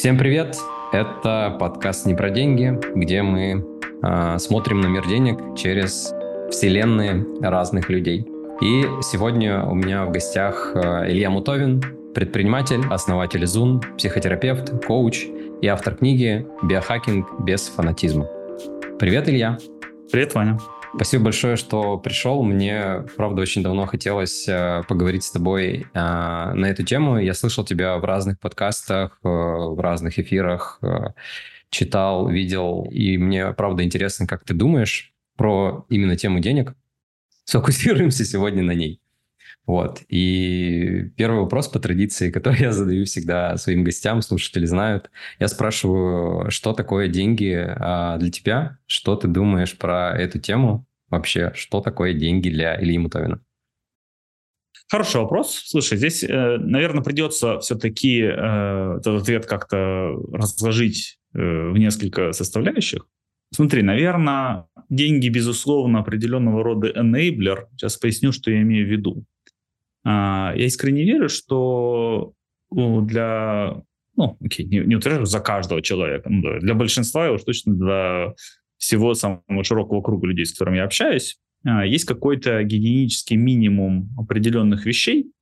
Всем привет! Это подкаст «Не про деньги», где мы э, смотрим на мир денег через вселенные разных людей. И сегодня у меня в гостях э, Илья Мутовин, предприниматель, основатель Zoom, психотерапевт, коуч и автор книги «Биохакинг без фанатизма». Привет, Илья! Привет, Ваня! Спасибо большое, что пришел. Мне, правда, очень давно хотелось э, поговорить с тобой э, на эту тему. Я слышал тебя в разных подкастах, э, в разных эфирах, читал, видел, и мне, правда, интересно, как ты думаешь про именно тему денег. Сфокусируемся сегодня на ней. Вот. И первый вопрос по традиции, который я задаю всегда своим гостям, слушатели знают. Я спрашиваю, что такое деньги а, для тебя? Что ты думаешь про эту тему? Вообще, что такое деньги для Ильи Мутовина? Хороший вопрос. Слушай, здесь, э, наверное, придется все-таки э, этот ответ как-то разложить э, в несколько составляющих. Смотри, наверное, деньги, безусловно, определенного рода enabler. Сейчас поясню, что я имею в виду. А, я искренне верю, что ну, для, ну, окей, не, не утверждаю за каждого человека, ну, для большинства, и уж точно для всего самого широкого круга людей, с которыми я общаюсь, а, есть какой-то гигиенический минимум определенных вещей,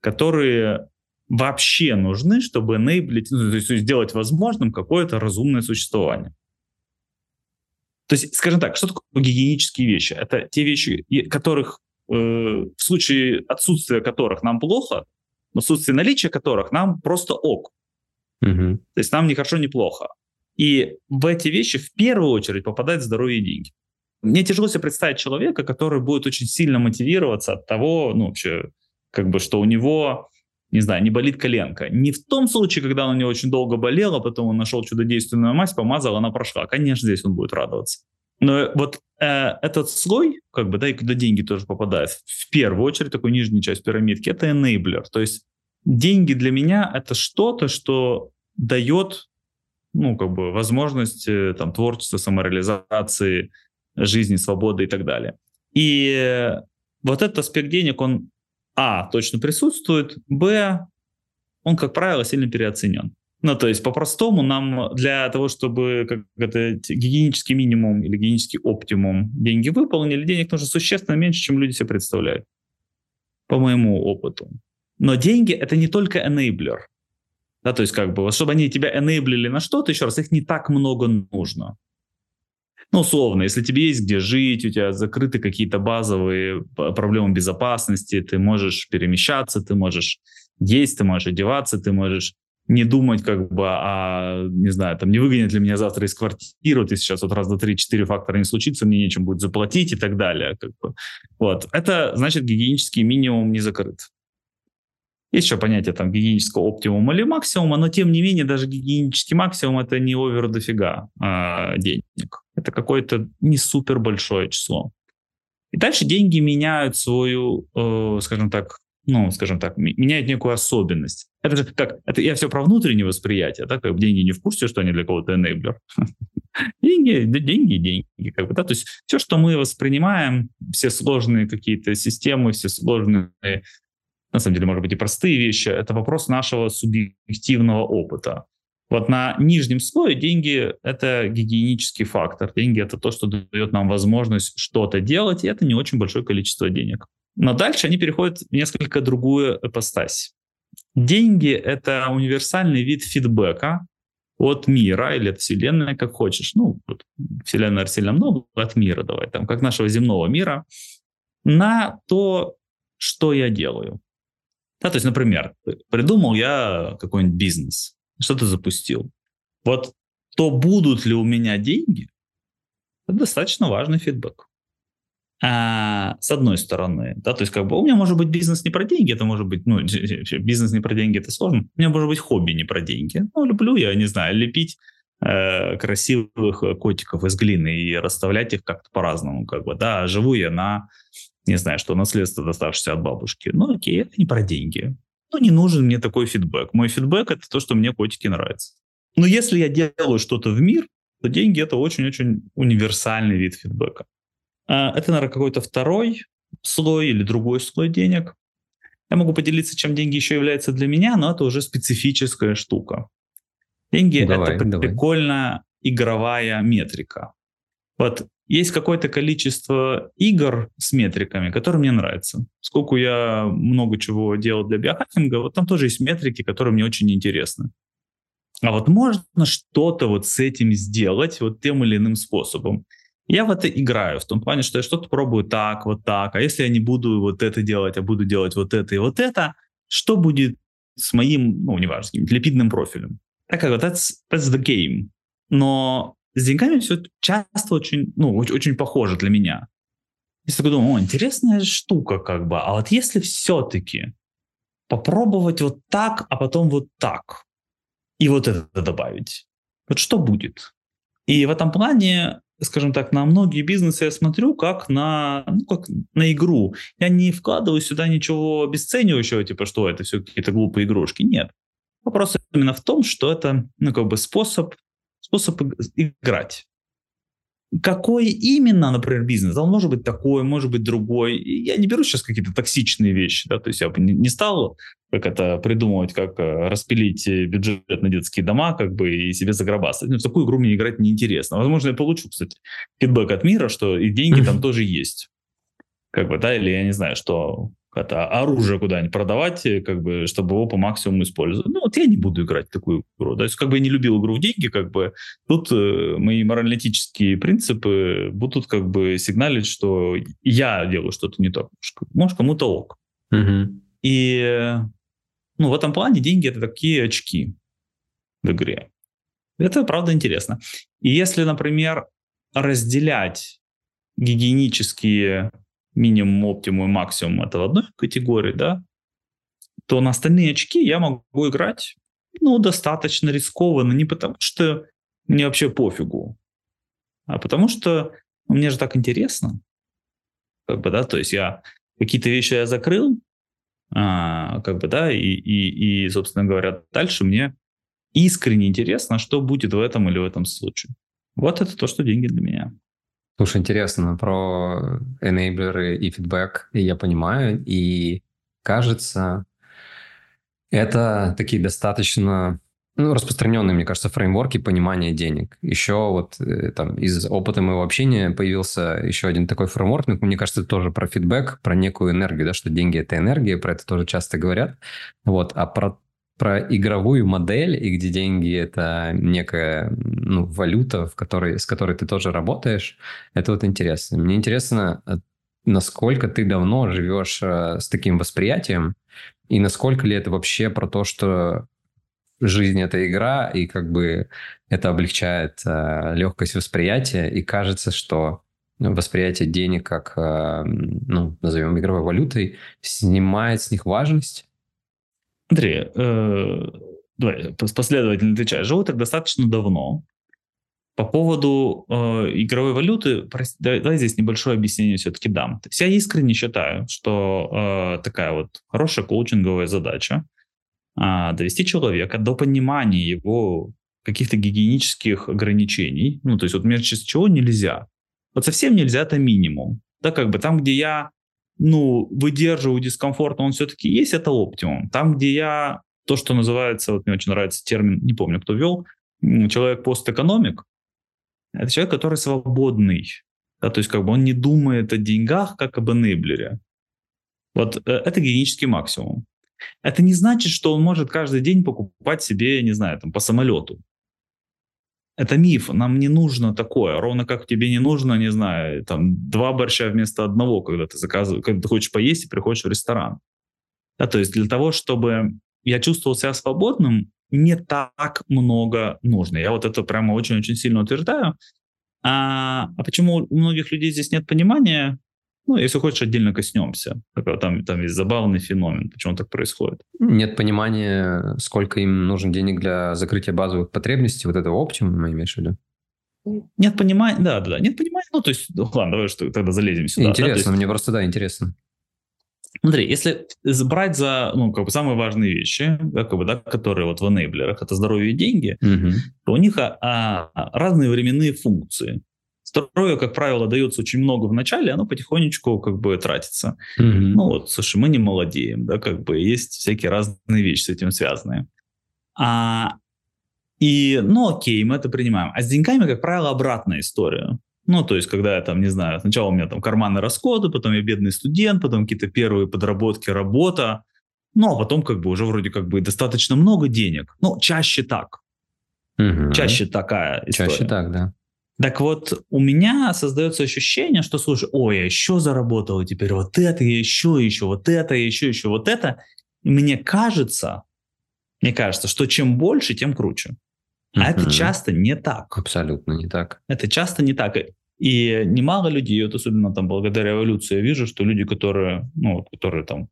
которые вообще нужны, чтобы enable, ну, то есть сделать возможным какое-то разумное существование. То есть, скажем так, что такое гигиенические вещи? Это те вещи, которых в случае отсутствия которых нам плохо, но в случае наличия которых нам просто ок. Угу. То есть нам ни хорошо, ни плохо. И в эти вещи в первую очередь попадают здоровье и деньги. Мне тяжело себе представить человека, который будет очень сильно мотивироваться от того, ну, вообще, как бы, что у него, не знаю, не болит коленка. Не в том случае, когда он у него очень долго болел, а потом он нашел чудодейственную мазь, помазал, она прошла. Конечно, здесь он будет радоваться. Но вот э, этот слой, как бы, да, и куда деньги тоже попадают, в первую очередь, такую нижнюю часть пирамидки, это enabler. То есть деньги для меня это что-то, что дает ну, как бы возможность там, творчества, самореализации, жизни, свободы и так далее. И вот этот аспект денег, он, а, точно присутствует, б, он, как правило, сильно переоценен. Ну, то есть, по-простому, нам для того, чтобы как это гигиенический минимум или гигиенический оптимум деньги выполнили, денег нужно существенно меньше, чем люди себе представляют. По моему опыту. Но деньги — это не только enabler. Да, то есть как бы, чтобы они тебя enableили на что-то, еще раз, их не так много нужно. Ну, условно, если тебе есть где жить, у тебя закрыты какие-то базовые проблемы безопасности, ты можешь перемещаться, ты можешь есть, ты можешь одеваться, ты можешь не думать как бы, а, не знаю, там, не выгонят ли меня завтра из квартиры, вот если сейчас вот раз, два, три, четыре фактора не случится, мне нечем будет заплатить и так далее. Как бы. Вот. Это значит гигиенический минимум не закрыт. Есть еще понятие там гигиенического оптимума или максимума, но тем не менее даже гигиенический максимум это не овер дофига а, денег. Это какое-то не супер большое число. И дальше деньги меняют свою, э, скажем так, ну, скажем так, меняют некую особенность. Это же как, это я все про внутреннее восприятие, да, как деньги не в курсе, что они для кого-то enabler. деньги, деньги, деньги, как бы, да, то есть все, что мы воспринимаем, все сложные какие-то системы, все сложные на самом деле, может быть, и простые вещи, это вопрос нашего субъективного опыта. Вот на нижнем слое деньги — это гигиенический фактор. Деньги — это то, что дает нам возможность что-то делать, и это не очень большое количество денег. Но дальше они переходят в несколько другую эпостась. Деньги — это универсальный вид фидбэка от мира или от Вселенной, как хочешь. Ну, вот Вселенная сильно много, от мира давай, там, как нашего земного мира, на то, что я делаю. Да, то есть, например, придумал я какой-нибудь бизнес, что-то запустил. Вот то будут ли у меня деньги, это достаточно важный фидбэк. А, с одной стороны, да, то есть как бы у меня может быть бизнес не про деньги, это может быть, ну, бизнес не про деньги, это сложно. У меня может быть хобби не про деньги. Ну, люблю я, не знаю, лепить э, красивых котиков из глины и расставлять их как-то по-разному, как бы, да, живу я на не знаю, что наследство, доставшееся от бабушки. Ну, окей, это не про деньги. Ну, не нужен мне такой фидбэк. Мой фидбэк — это то, что мне котики нравятся. Но если я делаю что-то в мир, то деньги — это очень-очень универсальный вид фидбэка. А, это, наверное, какой-то второй слой или другой слой денег. Я могу поделиться, чем деньги еще являются для меня, но это уже специфическая штука. Деньги давай, это давай. прикольная игровая метрика. Вот есть какое-то количество игр с метриками, которые мне нравятся. Сколько я много чего делал для биохакинга, вот там тоже есть метрики, которые мне очень интересны. А вот можно что-то вот с этим сделать вот тем или иным способом. Я в это играю, в том плане, что я что-то пробую так, вот так. А если я не буду вот это делать, а буду делать вот это и вот это, что будет с моим, ну, неважно, липидным профилем? Так вот, that's, that's the game. Но с деньгами все часто очень, ну, очень, очень похоже для меня. Я такой думаю, о, интересная штука как бы. А вот если все-таки попробовать вот так, а потом вот так, и вот это добавить, вот что будет? И в этом плане скажем так, на многие бизнесы я смотрю как на, ну, как на игру. Я не вкладываю сюда ничего обесценивающего, типа, что это все какие-то глупые игрушки. Нет. Вопрос именно в том, что это, ну, как бы способ, способ играть. Какой именно, например, бизнес? Он может быть такой, может быть другой. Я не беру сейчас какие-то токсичные вещи, да, то есть я бы не стал как это придумывать, как э, распилить бюджет на детские дома, как бы и себе заграбастать. Ну, в такую игру мне играть неинтересно. Возможно, я получу, кстати, фидбэк от мира, что и деньги там тоже есть. Как бы, да, или я не знаю, что это оружие куда-нибудь продавать, э, как бы, чтобы его по максимуму использовать. Ну, вот я не буду играть в такую игру. То есть, как бы я не любил игру в деньги, как бы тут э, мои морально-этические принципы будут как бы сигналить, что я делаю что-то не то. Может, кому-то ок. Угу. И ну, в этом плане деньги это такие очки в игре. Это правда интересно. И если, например, разделять гигиенические минимум, оптимум и максимум это в одной категории, да, то на остальные очки я могу играть, ну, достаточно рискованно, не потому что мне вообще пофигу, а потому что ну, мне же так интересно. Как бы, да, то есть я какие-то вещи я закрыл, а, как бы, да, и, и, и, собственно говоря, дальше мне искренне интересно, что будет в этом или в этом случае. Вот это то, что деньги для меня. Слушай, интересно про enabler и фидбэк, я понимаю, и кажется, это такие достаточно ну, распространенные, мне кажется, фреймворки понимания денег. Еще вот э, там из опыта моего общения появился еще один такой фреймворк, но мне кажется, тоже про фидбэк, про некую энергию, да, что деньги – это энергия, про это тоже часто говорят. Вот, а про про игровую модель, и где деньги – это некая ну, валюта, в которой, с которой ты тоже работаешь, это вот интересно. Мне интересно, э, насколько ты давно живешь э, с таким восприятием, и насколько ли это вообще про то, что жизнь — это игра, и как бы это облегчает э, легкость восприятия, и кажется, что восприятие денег как, э, ну, назовем игровой валютой, снимает с них важность, Андрей, э, давай последовательно отвечаю. Живу так достаточно давно. По поводу э, игровой валюты, давай, здесь небольшое объяснение все-таки дам. То есть я искренне считаю, что э, такая вот хорошая коучинговая задача э, довести человека до понимания его каких-то гигиенических ограничений. Ну, то есть вот меньше чего нельзя. Вот совсем нельзя, это минимум. Да, как бы там, где я ну, выдерживаю дискомфорт, он все-таки есть, это оптимум. Там, где я, то, что называется, вот мне очень нравится термин, не помню, кто вел, человек постэкономик, это человек, который свободный. Да, то есть как бы он не думает о деньгах, как об энейблере. Вот э, это гигиенический максимум. Это не значит, что он может каждый день покупать себе, не знаю, там, по самолету. Это миф, нам не нужно такое, ровно как тебе не нужно, не знаю, там два борща вместо одного, когда ты заказываешь, когда ты хочешь поесть и приходишь в ресторан. Да, то есть для того, чтобы я чувствовал себя свободным, не так много нужно. Я вот это прямо очень-очень сильно утверждаю. А, а почему у многих людей здесь нет понимания? Ну, если хочешь, отдельно коснемся. Там, там есть забавный феномен, почему так происходит. Нет понимания, сколько им нужен денег для закрытия базовых потребностей, вот этого оптимума, имеешь в виду? Нет понимания, да, да, да, нет понимания, ну, то есть, ну, ладно, давай что, тогда залезем сюда. Интересно, да? есть, мне просто, да, интересно. Смотри, если брать за, ну, как бы самые важные вещи, да, как бы, да, которые вот в энейблерах, это здоровье и деньги, угу. то у них а, а, разные временные функции. Здоровье, как правило, дается очень много в начале, оно потихонечку как бы тратится. Mm-hmm. Ну вот, слушай, мы не молодеем, да, как бы есть всякие разные вещи с этим связанные. А И, ну окей, мы это принимаем. А с деньгами, как правило, обратная история. Ну, то есть, когда я там, не знаю, сначала у меня там карманные расходы, потом я бедный студент, потом какие-то первые подработки, работа, ну, а потом как бы уже вроде как бы достаточно много денег. Ну, чаще так. Угу. Чаще такая история. Чаще так, да. Так вот, у меня создается ощущение, что, слушай, ой, я еще заработал, теперь вот это, я еще, еще вот это, еще, еще вот это. Мне кажется, мне кажется, что чем больше, тем круче. А это часто не так. Абсолютно не так. Это часто не так. И немало людей, вот особенно там благодаря эволюции, я вижу, что люди, которые, ну, которые там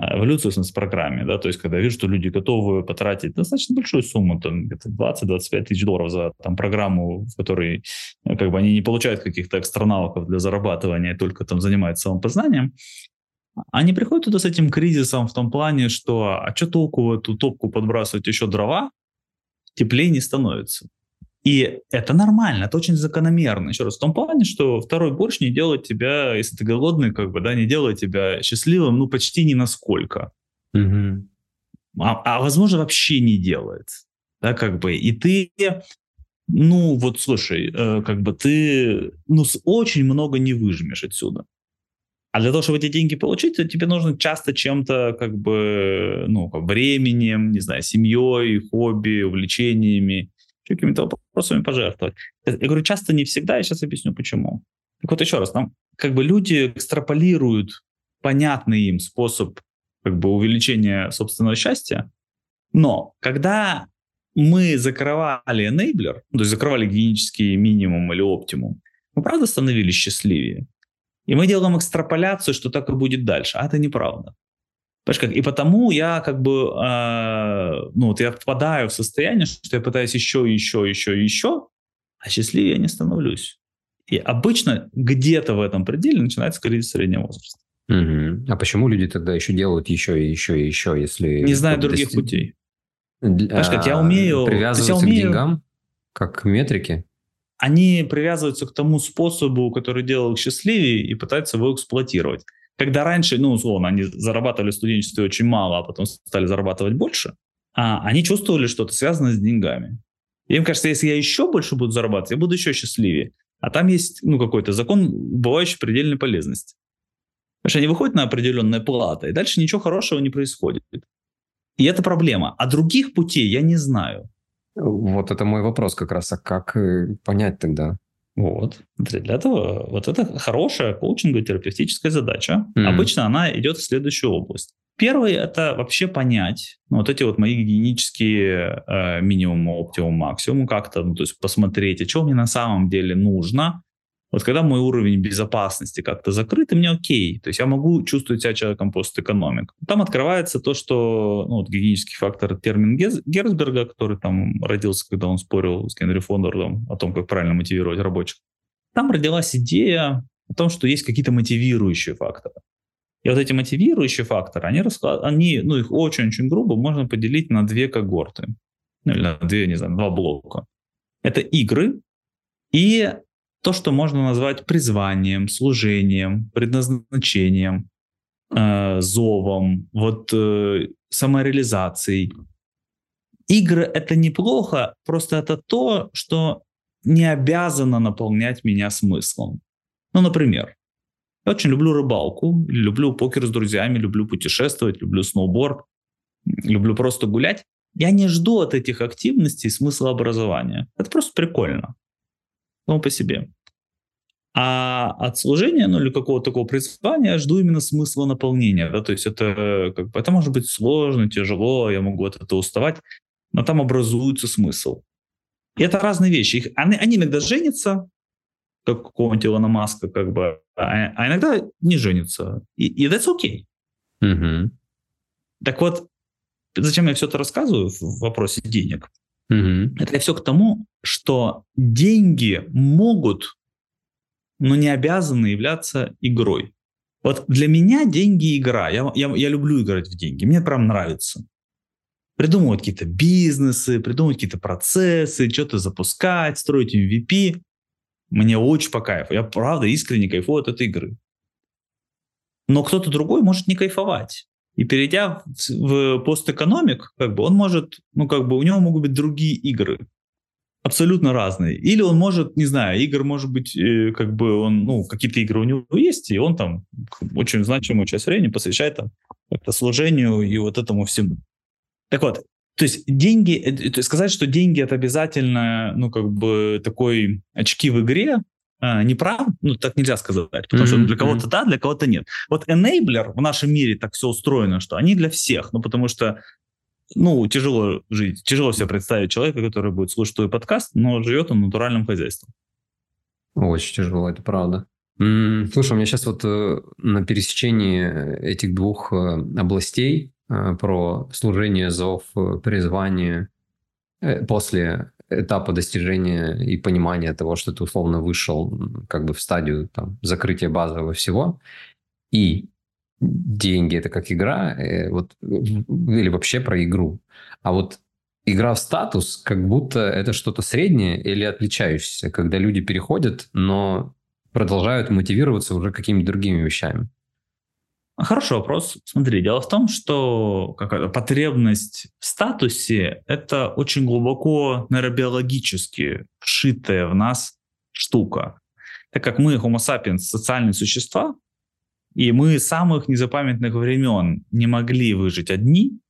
эволюцию в программе, да, то есть когда я вижу, что люди готовы потратить достаточно большую сумму, там где-то 20-25 тысяч долларов за там программу, в которой э, как бы они не получают каких-то экстра навыков для зарабатывания, только там занимаются самопознанием, они приходят туда с этим кризисом в том плане, что а что толку в эту топку подбрасывать еще дрова, теплее не становится. И это нормально, это очень закономерно. Еще раз, в том плане, что второй борщ не делает тебя, если ты голодный, как бы, да, не делает тебя счастливым, ну, почти ни насколько. Угу. А, а, возможно, вообще не делает. Да, как бы. И ты, ну, вот, слушай, э, как бы ты, ну, очень много не выжмешь отсюда. А для того, чтобы эти деньги получить, тебе нужно часто чем-то, как бы, ну, как временем, не знаю, семьей, хобби, увлечениями какими-то вопросами пожертвовать. Я говорю, часто не всегда, я сейчас объясню почему. Так вот еще раз, там как бы люди экстраполируют понятный им способ как бы увеличения собственного счастья, но когда мы закрывали enabler, то есть закрывали гигиенический минимум или оптимум, мы правда становились счастливее. И мы делаем экстраполяцию, что так и будет дальше. А это неправда. Понимаешь, как? И потому я как бы, э, ну вот я впадаю в состояние, что я пытаюсь еще, еще, еще, еще, а счастливее я не становлюсь. И обычно где-то в этом пределе начинается кризис среднего возраста. Угу. А почему люди тогда еще делают еще и еще и еще, если... Не знаю других достиг... путей. Понимаешь, как я умею... Привязываться я умею... к деньгам, как к метрике? Они привязываются к тому способу, который делал их счастливее, и пытаются его эксплуатировать. Когда раньше, ну, условно, они зарабатывали в студенчестве очень мало, а потом стали зарабатывать больше, а они чувствовали что-то связанное с деньгами. Им кажется, если я еще больше буду зарабатывать, я буду еще счастливее. А там есть, ну, какой-то закон, убывающий предельной полезности. Потому что они выходят на определенные платы, и дальше ничего хорошего не происходит. И это проблема. А других путей я не знаю. Вот это мой вопрос как раз. А как э, понять тогда? Вот. Для этого вот это хорошая коучинго-терапевтическая задача. Mm-hmm. Обычно она идет в следующую область. Первый – это вообще понять ну, вот эти вот мои гигиенические э, минимум, оптимум, максимум, как-то, ну, то есть посмотреть, а что мне на самом деле нужно, вот когда мой уровень безопасности как-то закрыт, и мне окей. То есть я могу чувствовать себя человеком пост-экономик. Там открывается то, что ну, вот гигиенический фактор, термин Герцберга, который там родился, когда он спорил с Генри Фондером о том, как правильно мотивировать рабочих. Там родилась идея о том, что есть какие-то мотивирующие факторы. И вот эти мотивирующие факторы, они, расклад... они ну, их очень-очень грубо можно поделить на две когорты. Ну, или на две, не знаю, два блока. Это игры и то, что можно назвать призванием, служением, предназначением, э, зовом, вот э, самореализацией. Игры — это неплохо, просто это то, что не обязано наполнять меня смыслом. Ну, например, я очень люблю рыбалку, люблю покер с друзьями, люблю путешествовать, люблю сноуборд, люблю просто гулять. Я не жду от этих активностей смысла образования. Это просто прикольно само по себе. А от служения, ну или какого-то такого призвания я жду именно смысла наполнения. Да? То есть это, как бы, это может быть сложно, тяжело, я могу от этого уставать, но там образуется смысл. И это разные вещи. Их, они, они иногда женятся, как какого-нибудь Илона Маска, как бы, а, а иногда не женятся. И, и that's okay. Угу. Так вот, зачем я все это рассказываю в вопросе денег? Угу. Это все к тому, что деньги могут, но не обязаны являться игрой. Вот для меня деньги игра. Я, я, я люблю играть в деньги. Мне прям нравится. Придумывать какие-то бизнесы, придумывать какие-то процессы, что-то запускать, строить MVP. Мне очень по кайфу. Я правда искренне кайфую от этой игры. Но кто-то другой может не кайфовать. И перейдя в, постэкономик, как бы он может, ну как бы у него могут быть другие игры, абсолютно разные. Или он может, не знаю, игр может быть, э, как бы он, ну, какие-то игры у него есть, и он там очень значимую часть времени посвящает там как-то служению и вот этому всему. Так вот, то есть деньги, э, то есть сказать, что деньги это обязательно, ну, как бы такой очки в игре, а, не прав, ну, так нельзя сказать, потому mm-hmm. что для кого-то да, для кого-то нет. Вот enabler в нашем мире так все устроено, что они для всех, ну, потому что ну, тяжело жить, тяжело себе представить человека, который будет слушать твой подкаст, но живет он натуральным хозяйством. Очень тяжело, это правда. Слушай, у меня сейчас вот э, на пересечении этих двух э, областей э, про служение, зов, призвание после этапа достижения и понимания того, что ты условно вышел как бы в стадию там, закрытия базового всего, и деньги это как игра, э, вот, или вообще про игру. А вот игра в статус, как будто это что-то среднее или отличающееся, когда люди переходят, но продолжают мотивироваться уже какими-то другими вещами. Хороший вопрос. Смотри, дело в том, что какая-то потребность в статусе – это очень глубоко нейробиологически вшитая в нас штука. Так как мы, Homo sapiens, социальные существа, и мы с самых незапамятных времен не могли выжить одни.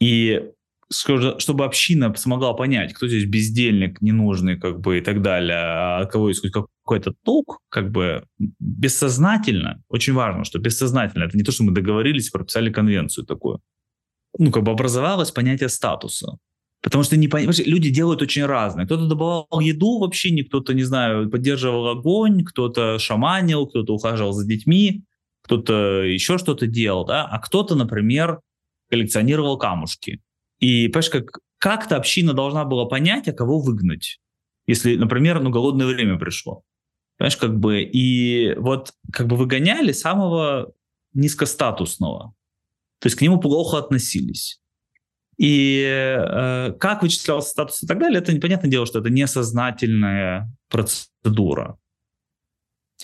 И чтобы община смогла понять, кто здесь бездельник, ненужный, как бы, и так далее, а кого есть какой-то толк, как бы, бессознательно, очень важно, что бессознательно, это не то, что мы договорились, прописали конвенцию такую, ну, как бы образовалось понятие статуса. Потому что не пон... люди делают очень разные. Кто-то добывал еду в общине, кто-то, не знаю, поддерживал огонь, кто-то шаманил, кто-то ухаживал за детьми, кто-то еще что-то делал, да, а кто-то, например, коллекционировал камушки. И, понимаешь, как, как-то община должна была понять, а кого выгнать. Если, например, ну, голодное время пришло. Понимаешь, как бы, и вот как бы выгоняли самого низкостатусного. То есть к нему плохо относились. И э, как вычислялся статус и так далее, это непонятное дело, что это несознательная процедура.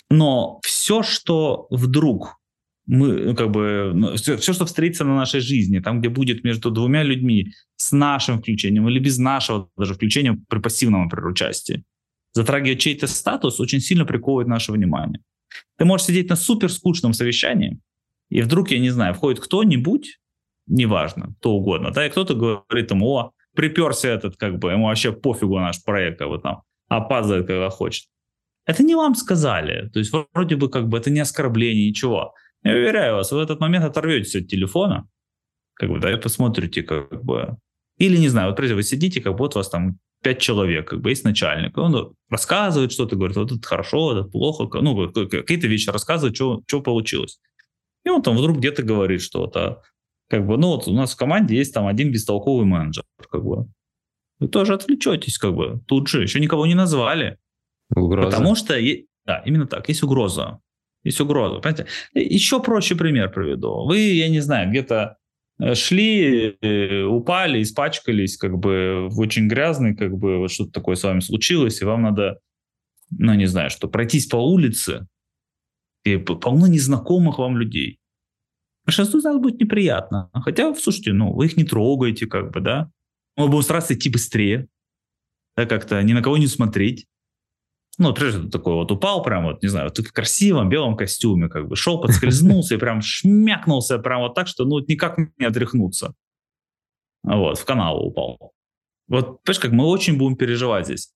Но все, что вдруг мы, ну, как бы, все, все, что встретится на нашей жизни, там, где будет между двумя людьми с нашим включением или без нашего даже включения при пассивном, например, участии, затрагивает чей-то статус, очень сильно приковывает наше внимание. Ты можешь сидеть на супер скучном совещании, и вдруг, я не знаю, входит кто-нибудь, неважно, кто угодно, да, и кто-то говорит ему, о, приперся этот, как бы, ему вообще пофигу наш проект, как бы там, опаздывает, когда хочет. Это не вам сказали, то есть вроде бы как бы это не оскорбление, ничего. Я уверяю вас, вы в этот момент оторветесь от телефона, как бы, да, и посмотрите, как бы, или, не знаю, вот, прежде вы сидите, как будто у вас там пять человек, как бы есть начальник, он рассказывает что-то, говорит, вот это хорошо, это плохо, ну, какие-то вещи рассказывает, что, что получилось. И он там вдруг где-то говорит что-то, как бы, ну вот у нас в команде есть там один бестолковый менеджер, как бы. Вы тоже отвлечетесь, как бы. Тут же еще никого не назвали. Угроза. Потому что, да, именно так, есть угроза. Есть угроза. Понимаете? Еще проще пример приведу. Вы, я не знаю, где-то э, шли, э, упали, испачкались, как бы в очень грязный, как бы вот что-то такое с вами случилось, и вам надо, ну не знаю, что пройтись по улице, и полно незнакомых вам людей. Большинству из нас будет неприятно. Хотя, слушайте, ну, вы их не трогаете, как бы, да. Мы будем стараться идти быстрее, да, как-то ни на кого не смотреть. Ну, прежде такой вот упал прям вот, не знаю, вот в красивом белом костюме, как бы шел, подскользнулся и прям шмякнулся прям вот так, что ну никак не отряхнуться. Вот, в канал упал. Вот, понимаешь, как мы очень будем переживать здесь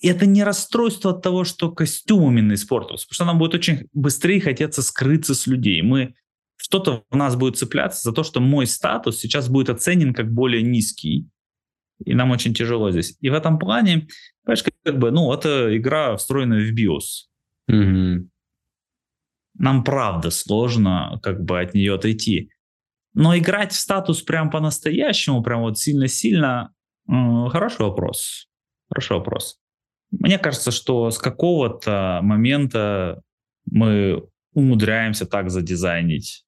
это не расстройство от того, что костюм именно испортился, потому что нам будет очень быстрее хотеться скрыться с людей. Мы что-то в нас будет цепляться за то, что мой статус сейчас будет оценен как более низкий, и нам очень тяжело здесь. И в этом плане, понимаешь, как бы, ну, это игра, встроенная в BIOS. Угу. Нам правда сложно как бы от нее отойти. Но играть в статус прям по-настоящему, прям вот сильно-сильно, хороший вопрос. Хороший вопрос. Мне кажется, что с какого-то момента мы умудряемся так задизайнить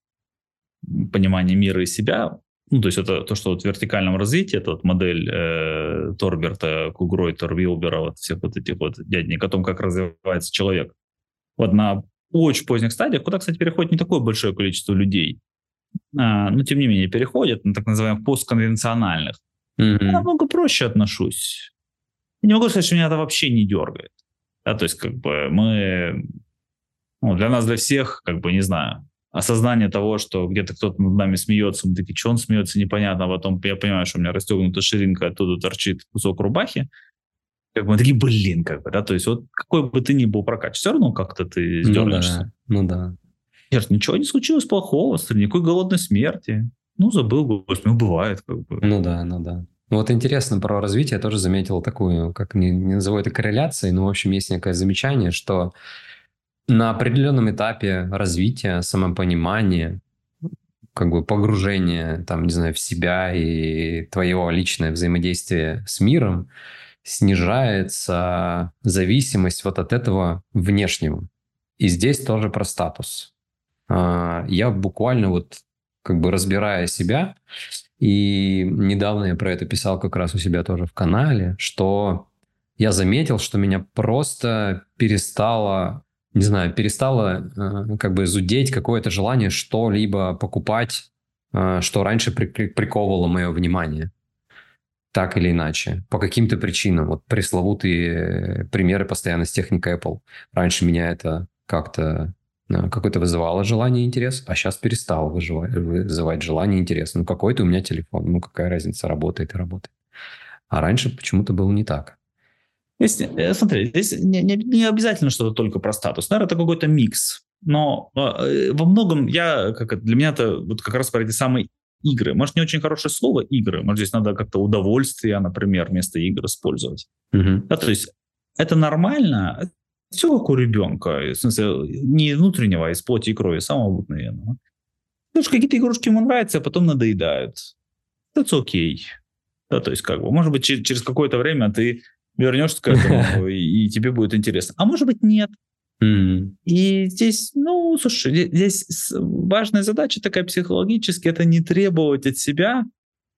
понимание мира и себя. Ну, то есть это то, что вот в вертикальном развитии, это вот модель э, Торберта, Кугройтер, Вилбера, вот всех вот этих вот дяденек о том, как развивается человек. Вот на очень поздних стадиях, куда, кстати, переходит не такое большое количество людей, а, но тем не менее переходят на так называемых постконвенциональных, mm-hmm. я намного проще отношусь. Я не могу сказать, что меня это вообще не дергает. Да, то есть, как бы мы, ну, для нас, для всех, как бы, не знаю, осознание того, что где-то кто-то над нами смеется, мы такие, что он смеется, непонятно, а потом я понимаю, что у меня расстегнута ширинка, оттуда торчит кусок рубахи, как бы мы такие, блин, как бы, да, то есть вот какой бы ты ни был прокат, все равно как-то ты сдернешься. Ну да, ну да. Нет, ничего не случилось плохого, никакой голодной смерти. Ну, забыл, гость, ну, бывает, как бы. Ну да, ну да. Ну вот интересно про развитие, я тоже заметил такую, как не, не назову это корреляцией, но, в общем, есть некое замечание, что на определенном этапе развития, самопонимания, как бы погружения, там, не знаю, в себя и твое личное взаимодействие с миром, снижается зависимость вот от этого внешнего. И здесь тоже про статус. А, я буквально вот как бы разбирая себя, и недавно я про это писал как раз у себя тоже в канале, что я заметил, что меня просто перестало, не знаю, перестало э, как бы зудеть какое-то желание что-либо покупать, э, что раньше приковывало мое внимание так или иначе, по каким-то причинам. Вот пресловутые примеры постоянно с техникой Apple. Раньше меня это как-то э, какое-то вызывало желание и интерес, а сейчас перестало вызывать желание и интерес. Ну, какой-то у меня телефон, ну, какая разница, работает и работает. А раньше почему-то было не так. Здесь, э, смотри, здесь не, не, не обязательно что-то только про статус. Наверное, это какой-то микс. Но э, во многом я, как для меня это вот как раз про эти самые игры. Может, не очень хорошее слово игры. Может, здесь надо как-то удовольствие, например, вместо игр использовать. Mm-hmm. Да, то есть это нормально. Все как у ребенка. В смысле, не внутреннего, а из плоти и крови, самого обыкновенного. Потому что какие-то игрушки ему нравятся, а потом надоедают. Это окей. Okay. Да, то есть, как бы, может быть, через какое-то время ты вернешься к этому, и тебе будет интересно. А может быть, нет. Mm. И здесь, ну, слушай, здесь важная задача такая психологически, это не требовать от себя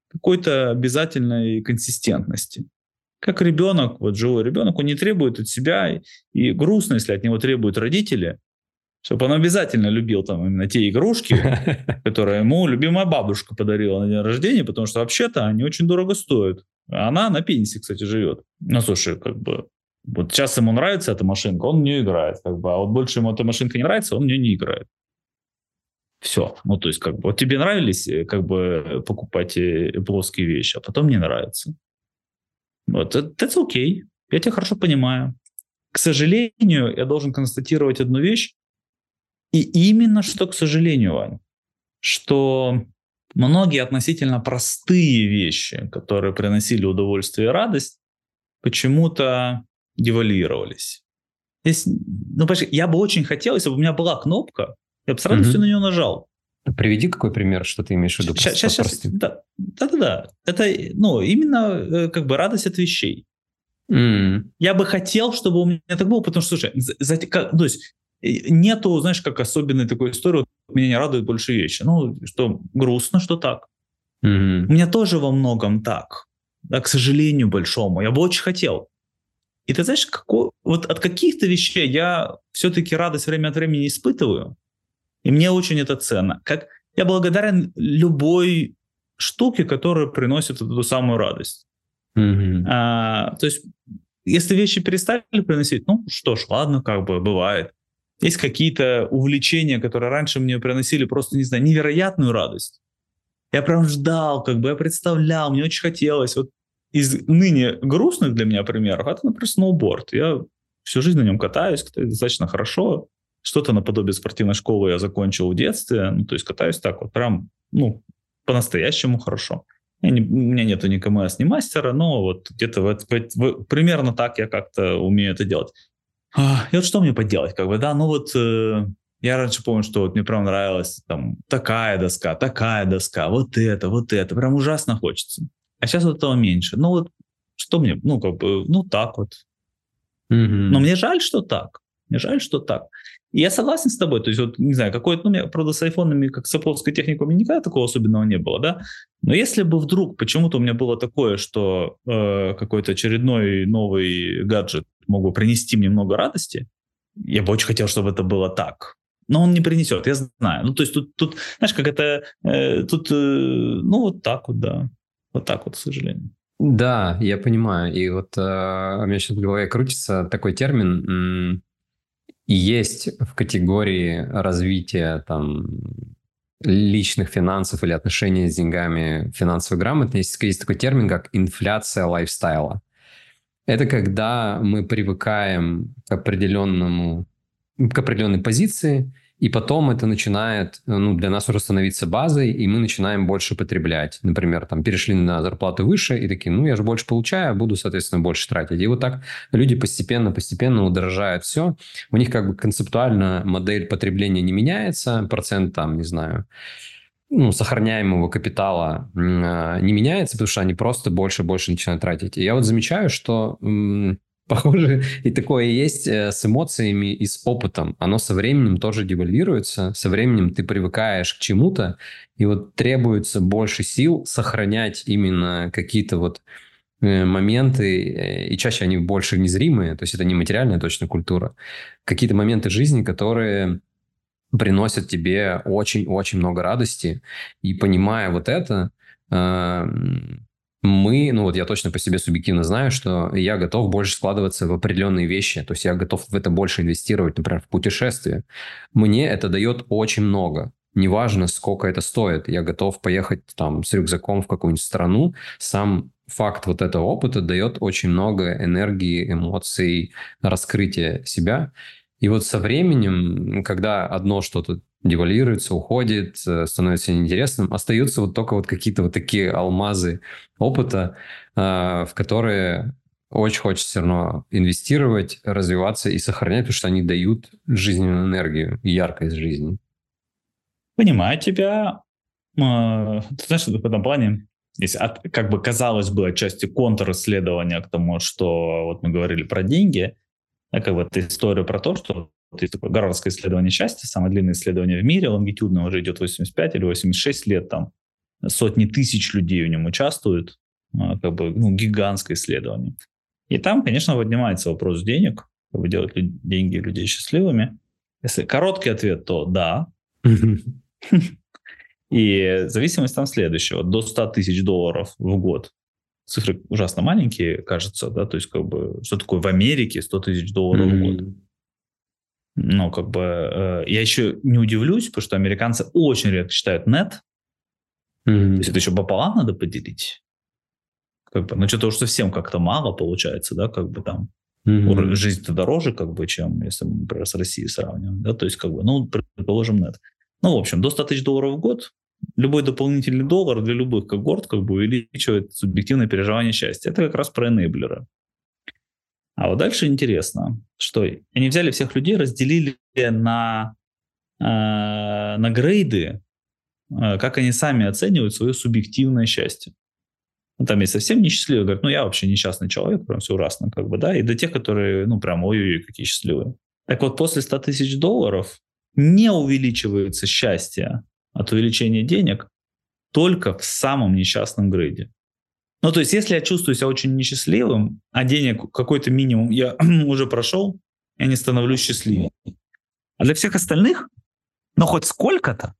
какой-то обязательной консистентности. Как ребенок, вот живой ребенок, он не требует от себя, и грустно, если от него требуют родители, чтобы он обязательно любил там именно те игрушки, которые ему любимая бабушка подарила на день рождения, потому что вообще-то они очень дорого стоят. Она на пенсии, кстати, живет. Ну, слушай, как бы вот сейчас ему нравится эта машинка, он в нее играет, как бы, а вот больше ему эта машинка не нравится, он в нее не играет. Все. Ну, то есть, как бы, вот тебе нравились, э, как бы, покупать э, плоские вещи, а потом не нравится. Вот, это окей. Okay. Я тебя хорошо понимаю. К сожалению, я должен констатировать одну вещь, и именно что, к сожалению, Вань, что многие относительно простые вещи, которые приносили удовольствие и радость, почему-то девальвировались. Здесь, ну, я бы очень хотел, если бы у меня была кнопка, я бы с радостью угу. на нее нажал. Приведи какой пример, что ты имеешь в виду. Сейчас, сейчас, сейчас. Да, да, да, да. Это, ну, именно э, как бы радость от вещей. Mm. Я бы хотел, чтобы у меня так было, потому что, слушай, за, как, то есть нету, знаешь, как особенной такой истории, вот, меня не радуют больше вещи. Ну, что грустно, что так. Mm-hmm. У меня тоже во многом так, да, к сожалению большому. Я бы очень хотел. И ты знаешь, какой, вот от каких-то вещей я все-таки радость время от времени испытываю, и мне очень это ценно. Как я благодарен любой штуке, которая приносит эту самую радость. Mm-hmm. А, то есть, если вещи перестали приносить, ну что ж, ладно, как бы бывает. Есть какие-то увлечения, которые раньше мне приносили просто, не знаю, невероятную радость. Я прям ждал, как бы я представлял, мне очень хотелось. Вот из ныне грустных для меня примеров, это, например, сноуборд. Я всю жизнь на нем катаюсь, катаюсь достаточно хорошо. Что-то наподобие спортивной школы я закончил в детстве. Ну, то есть катаюсь так вот прям, ну, по-настоящему хорошо. Я не, у меня нету ни КМС, ни мастера, но вот где-то в, в, в, примерно так я как-то умею это делать. А, и вот что мне поделать, как бы, да, ну вот э, я раньше помню, что вот мне прям нравилась там такая доска, такая доска, вот это, вот это, прям ужасно хочется. А сейчас вот этого меньше. Ну вот что мне, ну как бы, ну так вот. Mm-hmm. Но мне жаль, что так. Мне жаль, что так. Я согласен с тобой. То есть вот, не знаю, какой-то, ну, правда, с айфонами, как с Apple техникой, у меня никогда такого особенного не было, да. Но если бы вдруг почему-то у меня было такое, что э, какой-то очередной новый гаджет мог бы принести мне много радости, я бы очень хотел, чтобы это было так. Но он не принесет, я знаю. Ну, то есть тут, тут знаешь, как это, э, тут, э, ну, вот так вот, да. Вот так вот, к сожалению. Да, я понимаю. И вот э, у меня сейчас в голове крутится такой термин. Есть в категории развития там личных финансов или отношений с деньгами, финансовой грамотности, есть такой термин, как инфляция лайфстайла. Это когда мы привыкаем к определенному, к определенной позиции, и потом это начинает ну, для нас уже становиться базой, и мы начинаем больше потреблять. Например, там перешли на зарплаты выше, и такие, ну, я же больше получаю, буду, соответственно, больше тратить. И вот так люди постепенно-постепенно удорожают все. У них как бы концептуально модель потребления не меняется, процент там, не знаю, ну, сохраняемого капитала э, не меняется, потому что они просто больше больше начинают тратить. И я вот замечаю, что Похоже, и такое есть э, с эмоциями и с опытом. Оно со временем тоже девальвируется. Со временем ты привыкаешь к чему-то, и вот требуется больше сил сохранять именно какие-то вот э, моменты, э, и чаще они больше незримые, то есть это не материальная точно культура, какие-то моменты жизни, которые приносят тебе очень-очень много радости, и понимая вот это, мы, ну вот я точно по себе субъективно знаю, что я готов больше складываться в определенные вещи, то есть я готов в это больше инвестировать, например, в путешествие. Мне это дает очень много. Неважно, сколько это стоит, я готов поехать там с рюкзаком в какую-нибудь страну. Сам факт вот этого опыта дает очень много энергии, эмоций, раскрытия себя. И вот со временем, когда одно что-то девальвируется, уходит, э, становится неинтересным. Остаются вот только вот какие-то вот такие алмазы опыта, э, в которые очень хочется все равно инвестировать, развиваться и сохранять, потому что они дают жизненную энергию яркость жизни. Понимаю тебя. Ты знаешь, в этом плане есть от, как бы казалось бы отчасти контрисследования к тому, что вот мы говорили про деньги, а как бы это история про то, что вот есть такое Гарвардское исследование счастья, самое длинное исследование в мире, лонгитюдное уже идет 85 или 86 лет, там сотни тысяч людей в нем участвуют, а, как бы ну, гигантское исследование. И там, конечно, поднимается вопрос денег, как бы делать деньги людей счастливыми. Если короткий ответ, то да. И зависимость там следующего. До 100 тысяч долларов в год. Цифры ужасно маленькие, кажется, да, то есть как бы, что такое в Америке 100 тысяч долларов в год? Ну, как бы, э, я еще не удивлюсь, потому что американцы очень редко читают нет. Mm-hmm. То есть это еще пополам надо поделить. Как бы, ну, что-то уж совсем как-то мало получается, да, как бы там. Mm-hmm. Жизнь-то дороже, как бы, чем если мы, например, с Россией сравниваем, да, то есть, как бы, ну, предположим, нет. Ну, в общем, до 100 тысяч долларов в год любой дополнительный доллар для любых когорт как бы увеличивает субъективное переживание счастья. Это как раз про энейблеры. А вот дальше интересно, что они взяли всех людей, разделили на, э, на грейды, э, как они сами оценивают свое субъективное счастье. Ну, там есть совсем несчастливые, говорят, ну я вообще несчастный человек, прям все ужасно, как бы, да, и до тех, которые, ну прям ой-ой-ой, какие счастливые. Так вот, после 100 тысяч долларов не увеличивается счастье от увеличения денег только в самом несчастном грейде. Ну, то есть, если я чувствую себя очень несчастливым, а денег какой-то минимум я уже прошел, я не становлюсь счастливым. А для всех остальных, ну, хоть сколько-то,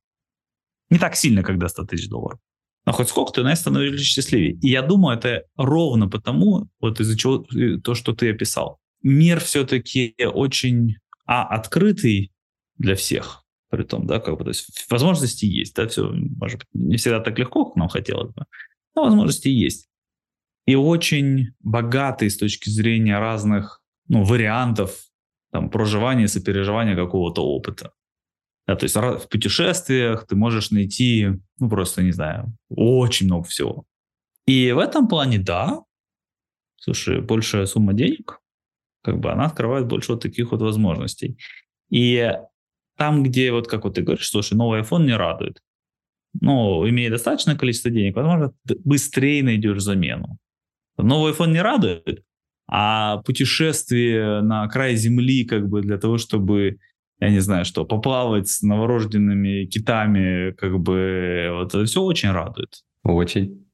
не так сильно, когда 100 тысяч долларов, но хоть сколько-то, но я становлюсь счастливее. И я думаю, это ровно потому, вот из-за чего э, то, что ты описал. Мир все-таки очень, а, открытый для всех, при том, да, как бы, то есть возможности есть, да, все, может быть, не всегда так легко, как нам хотелось бы, но возможности есть и очень богатый с точки зрения разных ну, вариантов там, проживания, сопереживания какого-то опыта. Да, то есть в путешествиях ты можешь найти, ну просто, не знаю, очень много всего. И в этом плане, да, слушай, большая сумма денег, как бы она открывает больше вот таких вот возможностей. И там, где вот, как вот ты говоришь, слушай, новый iPhone не радует, но имея достаточное количество денег, возможно, быстрее найдешь замену. Новый iPhone не радует, а путешествие на край земли как бы для того, чтобы я не знаю что, поплавать с новорожденными китами, как бы, вот это все очень радует. Очень.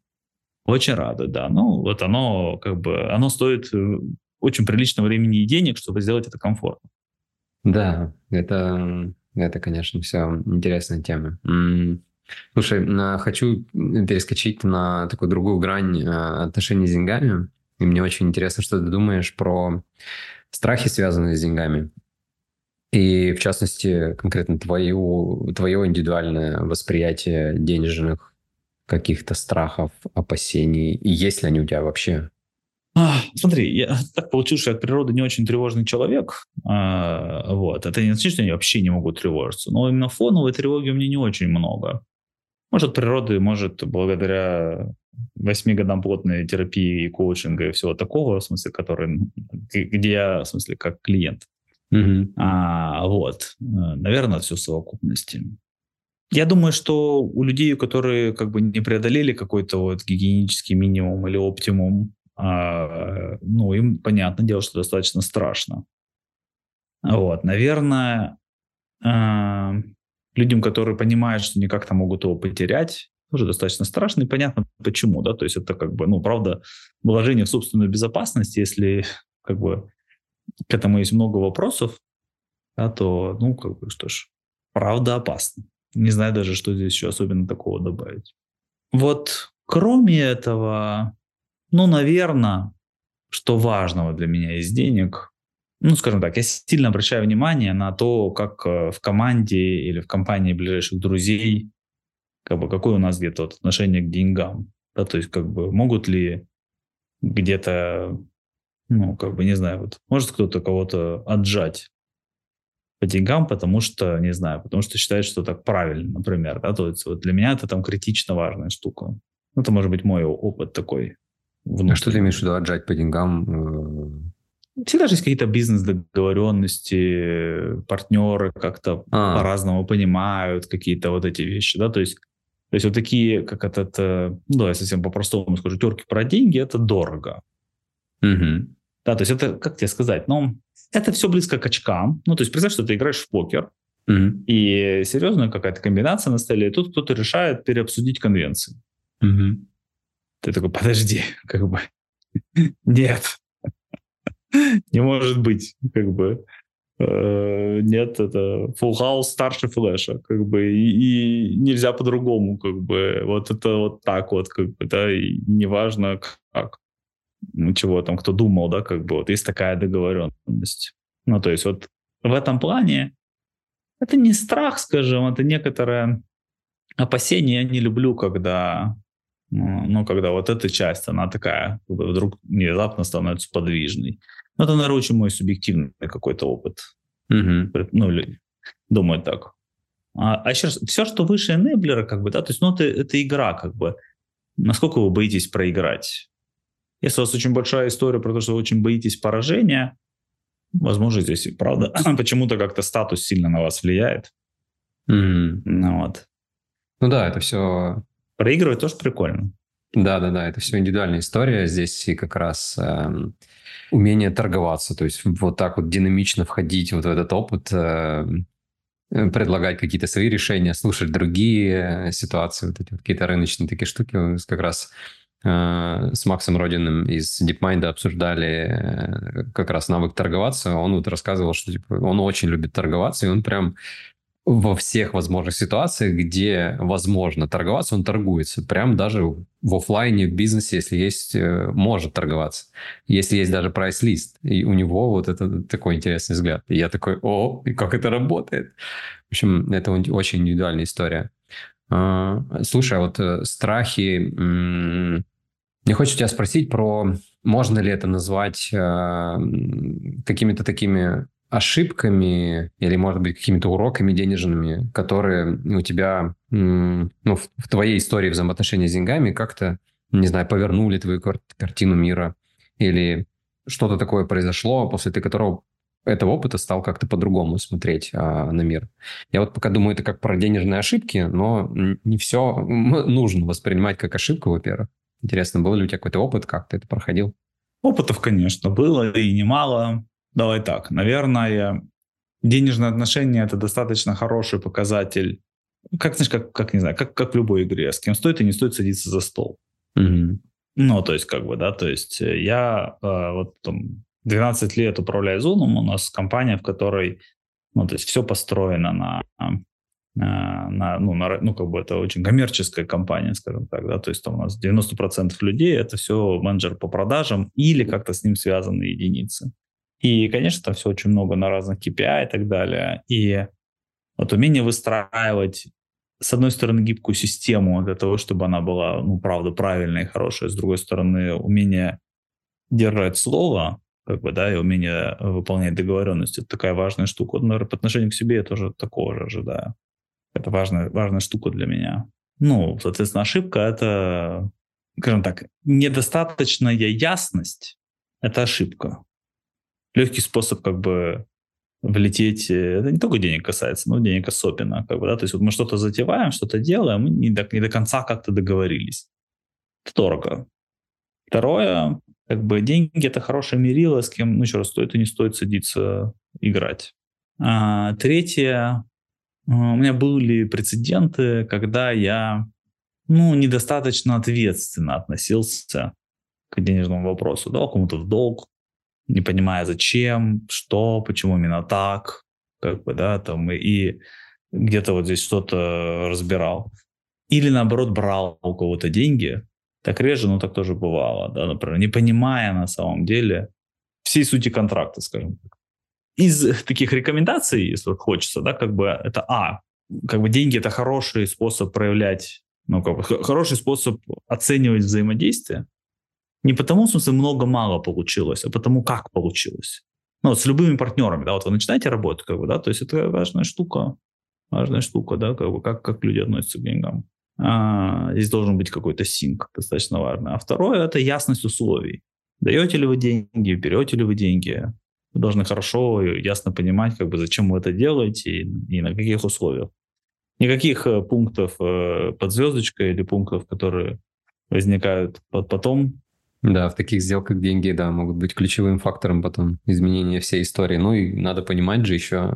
Очень радует, да. Ну, вот оно, как бы, оно стоит э, очень приличного времени и денег, чтобы сделать это комфортно. Да, это, это, конечно, все интересная тема. Слушай, хочу перескочить на такую другую грань э, отношений с деньгами. И мне очень интересно, что ты думаешь про страхи, связанные с деньгами. И, в частности, конкретно твою, твое индивидуальное восприятие денежных каких-то страхов, опасений. И есть ли они у тебя вообще? А, смотри, я так получилось, что я от природы не очень тревожный человек. А, вот. Это не значит, что я вообще не могу тревожиться. Но именно фоновой тревоги у меня не очень много. Может, природы, может, благодаря восьми годам плотной терапии и коучинга и всего такого, в смысле, который, где я, в смысле, как клиент. Mm-hmm. А, вот. Наверное, все в совокупности. Я думаю, что у людей, которые как бы не преодолели какой-то вот гигиенический минимум или оптимум, а, ну, им, понятное дело, что достаточно страшно. Вот, наверное, э, людям, которые понимают, что они как-то могут его потерять, тоже достаточно страшно, и понятно почему, да, то есть это как бы, ну, правда, вложение в собственную безопасность, если как бы к этому есть много вопросов, да, то, ну, как бы, что ж, правда опасно. Не знаю даже, что здесь еще особенно такого добавить. Вот кроме этого, ну, наверное, что важного для меня из денег, ну, скажем так, я сильно обращаю внимание на то, как э, в команде или в компании ближайших друзей, как бы, какое у нас где-то вот отношение к деньгам. Да, то есть, как бы, могут ли где-то, ну, как бы, не знаю, вот, может кто-то кого-то отжать по деньгам, потому что, не знаю, потому что считает, что так правильно, например, да, то есть вот для меня это там критично важная штука. Ну, это может быть мой опыт такой. Внутренний. А что ты имеешь в виду отжать по деньгам? Всегда же есть какие-то бизнес-договоренности, партнеры как-то а. по-разному понимают какие-то вот эти вещи, да, то есть то есть вот такие, как этот, ну да, я совсем по-простому скажу, терки про деньги, это дорого. Угу. Да, то есть это, как тебе сказать, ну, это все близко к очкам. Ну, то есть представь, что ты играешь в покер, угу. и серьезная какая-то комбинация на столе, и тут кто-то решает переобсудить конвенции. Угу. Ты такой, подожди, как бы, нет, не может быть, как бы. Э, нет, это Full House старше Флэша, как бы, и, и нельзя по-другому, как бы, вот это вот так вот, как бы, да, и неважно как, ну, чего там, кто думал, да, как бы, вот есть такая договоренность. Ну, то есть вот в этом плане это не страх, скажем, это некоторое опасение. Я не люблю, когда, ну, ну когда вот эта часть, она такая, вдруг внезапно становится подвижной. Ну, это, наверное, очень мой субъективный какой-то опыт. Угу. Ну, думаю так. А, а еще раз, все, что выше энеблера, как бы, да, то есть, ну, это, это игра, как бы. Насколько вы боитесь проиграть? Если у вас очень большая история про то, что вы очень боитесь поражения, возможно, здесь правда почему-то как-то статус сильно на вас влияет. Mm. Ну, вот. ну да, это все... Проигрывать тоже прикольно. Да-да-да, это все индивидуальная история. Здесь и как раз э, умение торговаться, то есть вот так вот динамично входить вот в этот опыт, э, предлагать какие-то свои решения, слушать другие ситуации, вот эти вот какие-то рыночные такие штуки, как раз Э, с Максом Родиным из DeepMind обсуждали э, как раз навык торговаться. Он вот рассказывал, что типа, он очень любит торговаться, и он прям во всех возможных ситуациях, где возможно торговаться, он торгуется. Прям даже в офлайне, в бизнесе, если есть, э, может торговаться. Если есть даже прайс-лист. И у него вот это такой интересный взгляд. И я такой, о, и как это работает? В общем, это очень индивидуальная история. А, слушай, а вот страхи мне хочется тебя спросить про, можно ли это назвать э, какими-то такими ошибками или, может быть, какими-то уроками денежными, которые у тебя, ну, в, в твоей истории взаимоотношений с деньгами как-то, не знаю, повернули твою кар- картину мира или что-то такое произошло, после которого этого опыта стал как-то по-другому смотреть а, на мир. Я вот пока думаю, это как про денежные ошибки, но не все нужно воспринимать как ошибку, во-первых. Интересно, был ли у тебя какой-то опыт, как ты это проходил? Опытов, конечно, было и немало. Давай так, наверное, денежные отношения – это достаточно хороший показатель. Как, знаешь, как, как не знаю, как, как в любой игре. С кем стоит и не стоит садиться за стол. Угу. Ну, то есть, как бы, да, то есть э, я э, вот там 12 лет управляю Zoom, у нас компания, в которой Ну, то есть все построено на, на, на, ну, на, ну, как бы это очень коммерческая компания, скажем так, да, то есть там у нас 90% людей это все менеджер по продажам или как-то с ним связаны единицы. И, конечно, там все очень много на разных KPI и так далее. И вот умение выстраивать, с одной стороны, гибкую систему для того, чтобы она была, ну, правда, правильная и хорошая, с другой стороны, умение держать слово, как бы, да, и умение выполнять договоренности. Это такая важная штука. наверное, по отношению к себе я тоже такого же ожидаю. Это важная, важная штука для меня. Ну, соответственно, ошибка — это, скажем так, недостаточная ясность — это ошибка. Легкий способ как бы влететь, э, это не только денег касается, но денег особенно. Как бы, да? То есть вот мы что-то затеваем, что-то делаем, мы не до, не до конца как-то договорились. Это дорого. Второе, как бы деньги это хорошее мерило, с кем, ну еще раз, стоит и не стоит садиться играть. А, третье, у меня были прецеденты, когда я ну, недостаточно ответственно относился к денежному вопросу. Дал кому-то в долг, не понимая зачем, что, почему именно так, как бы, да, там, и, где-то вот здесь что-то разбирал. Или, наоборот, брал у кого-то деньги, так реже, но так тоже бывало, да, например, не понимая на самом деле всей сути контракта, скажем так. Из таких рекомендаций, если хочется, да, как бы это, а, как бы деньги это хороший способ проявлять, ну, как бы хороший способ оценивать взаимодействие, не потому, в смысле, много-мало получилось, а потому, как получилось. Ну, вот с любыми партнерами, да, вот вы начинаете работать, как бы, да, то есть это важная штука, важная штука, да, как бы, как, как люди относятся к деньгам. А, здесь должен быть какой-то синк, достаточно важно. А второе – это ясность условий. Даете ли вы деньги, берете ли вы деньги. Вы должны хорошо и ясно понимать, как бы, зачем вы это делаете и, и на каких условиях. Никаких э, пунктов э, под звездочкой или пунктов, которые возникают потом, да, в таких сделках деньги, да, могут быть ключевым фактором потом изменения всей истории. Ну и надо понимать же еще,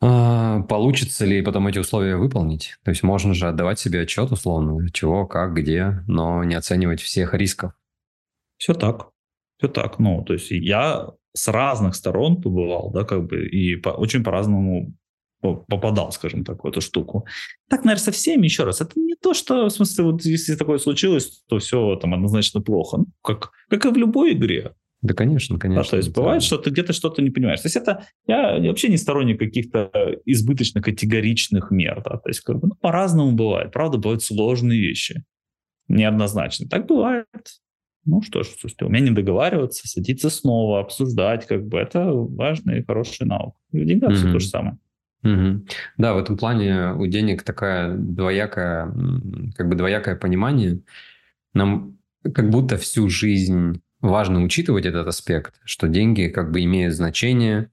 а, получится ли потом эти условия выполнить. То есть можно же отдавать себе отчет условно, чего, как, где, но не оценивать всех рисков. Все так. Все так. Ну, то есть я с разных сторон побывал, да, как бы, и по, очень по-разному попадал, скажем так, в эту штуку. Так, наверное, со всеми, еще раз, это не то, что, в смысле, вот если такое случилось, то все там однозначно плохо. Ну, как, как и в любой игре. Да, конечно, конечно. Да, то есть бывает, что ты где-то что-то не понимаешь. То есть это я вообще не сторонник каких-то избыточно категоричных мер. Да? То есть как бы, ну, по-разному бывает. Правда, бывают сложные вещи. Неоднозначно. Так бывает. Ну что ж, слушайте, умение договариваться, садиться снова, обсуждать, как бы это важный и хороший навык. И в деньгах mm-hmm. все то же самое. Угу. Да, в этом плане у денег такая двоякая, как бы двоякое понимание. Нам как будто всю жизнь важно учитывать этот аспект, что деньги как бы имеют значение,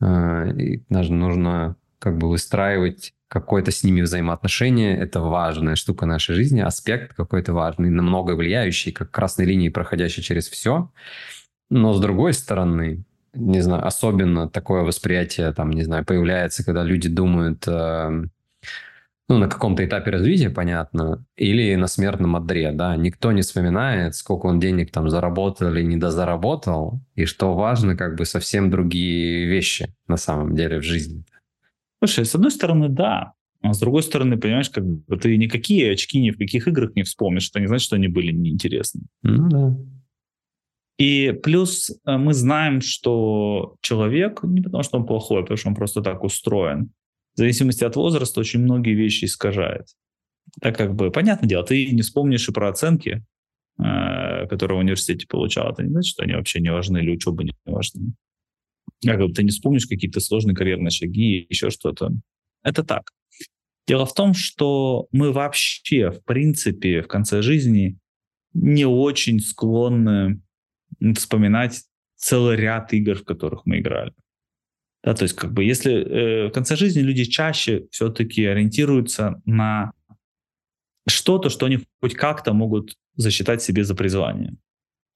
э, и даже нужно как бы выстраивать какое-то с ними взаимоотношение. Это важная штука нашей жизни, аспект какой-то важный, намного влияющий, как красной линии, проходящей через все. Но с другой стороны, не знаю, особенно такое восприятие, там, не знаю, появляется, когда люди думают, э, ну, на каком-то этапе развития, понятно, или на смертном одре, да, никто не вспоминает, сколько он денег там заработал или недозаработал, и что важно, как бы совсем другие вещи на самом деле в жизни. Слушай, с одной стороны, да, а с другой стороны, понимаешь, как бы ты никакие очки ни в каких играх не вспомнишь, это не значит, что они были неинтересны. Ну да. И плюс э, мы знаем, что человек, не потому что он плохой, а потому что он просто так устроен, в зависимости от возраста очень многие вещи искажает. Так как бы, понятное дело, ты не вспомнишь и про оценки, э, которые в университете получал. Это не значит, что они вообще не важны или учеба не важна. Как бы ты не вспомнишь какие-то сложные карьерные шаги, еще что-то. Это так. Дело в том, что мы вообще, в принципе, в конце жизни не очень склонны вспоминать целый ряд игр, в которых мы играли. Да, то есть, как бы, если э, в конце жизни люди чаще все-таки ориентируются на что-то, что они хоть как-то могут засчитать себе за призвание.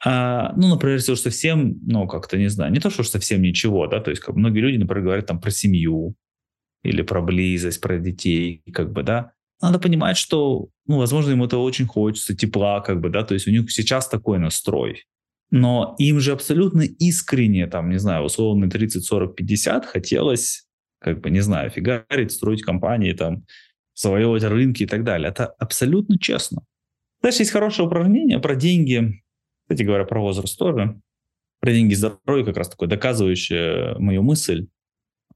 А, ну, например, если уж совсем, ну, как-то, не знаю, не то, что уж совсем ничего, да, то есть, как многие люди, например, говорят там про семью или про близость, про детей, как бы, да, надо понимать, что, ну, возможно, ему это очень хочется, тепла, как бы, да, то есть у них сейчас такой настрой, но им же абсолютно искренне, там, не знаю, условно 30, 40, 50 хотелось, как бы, не знаю, фигарить, строить компании, там, завоевывать рынки и так далее. Это абсолютно честно. Дальше есть хорошее упражнение про деньги, кстати говоря, про возраст тоже, про деньги и здоровье, как раз такое доказывающее мою мысль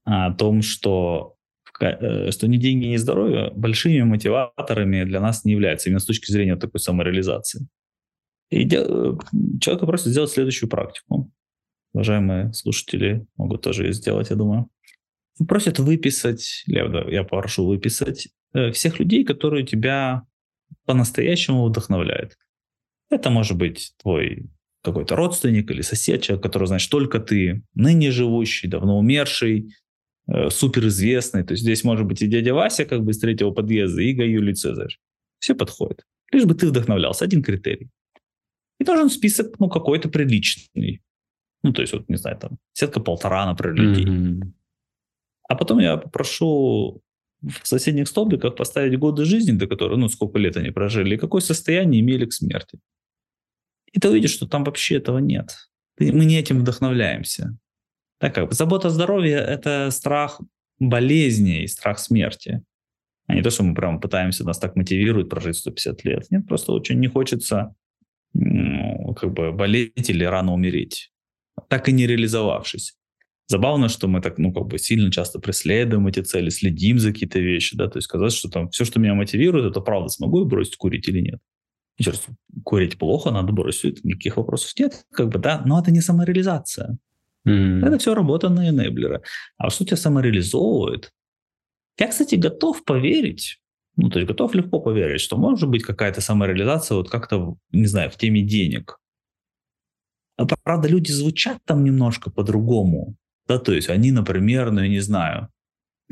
о том, что, э, что ни деньги, ни здоровье большими мотиваторами для нас не являются, именно с точки зрения такой самореализации. И дел... человека просят сделать следующую практику. Уважаемые слушатели могут тоже ее сделать, я думаю. Просят выписать, я, я прошу выписать э, всех людей, которые тебя по-настоящему вдохновляют. Это может быть твой какой-то родственник или сосед, человек, который, значит, только ты, ныне живущий, давно умерший, э, суперизвестный. То есть здесь может быть и дядя Вася как бы из третьего подъезда, и Га Юлий Цезарь. Все подходит. Лишь бы ты вдохновлялся. Один критерий. И должен список, ну, какой-то приличный. Ну, то есть, вот, не знаю, там, сетка-полтора, например, людей. Mm-hmm. А потом я попрошу в соседних столбиках поставить годы жизни, до которых, ну, сколько лет они прожили, и какое состояние имели к смерти. И ты увидишь, что там вообще этого нет. Мы не этим вдохновляемся. Так как забота о здоровье – это страх болезни и страх смерти. А не то, что мы прямо пытаемся, нас так мотивирует прожить 150 лет. Нет, просто очень не хочется как бы болеть или рано умереть, так и не реализовавшись. Забавно, что мы так, ну, как бы сильно часто преследуем эти цели, следим за какие-то вещи, да, то есть сказать, что там все, что меня мотивирует, это правда, смогу я бросить курить или нет. Еще раз, курить плохо, надо бросить, никаких вопросов нет, как бы, да, но это не самореализация. Mm-hmm. Это все работа на энеблера. А что тебя самореализовывает? Я, кстати, готов поверить, ну, то есть готов легко поверить, что может быть какая-то самореализация вот как-то, не знаю, в теме денег. А, правда, люди звучат там немножко по-другому. Да, то есть они, например, ну, я не знаю,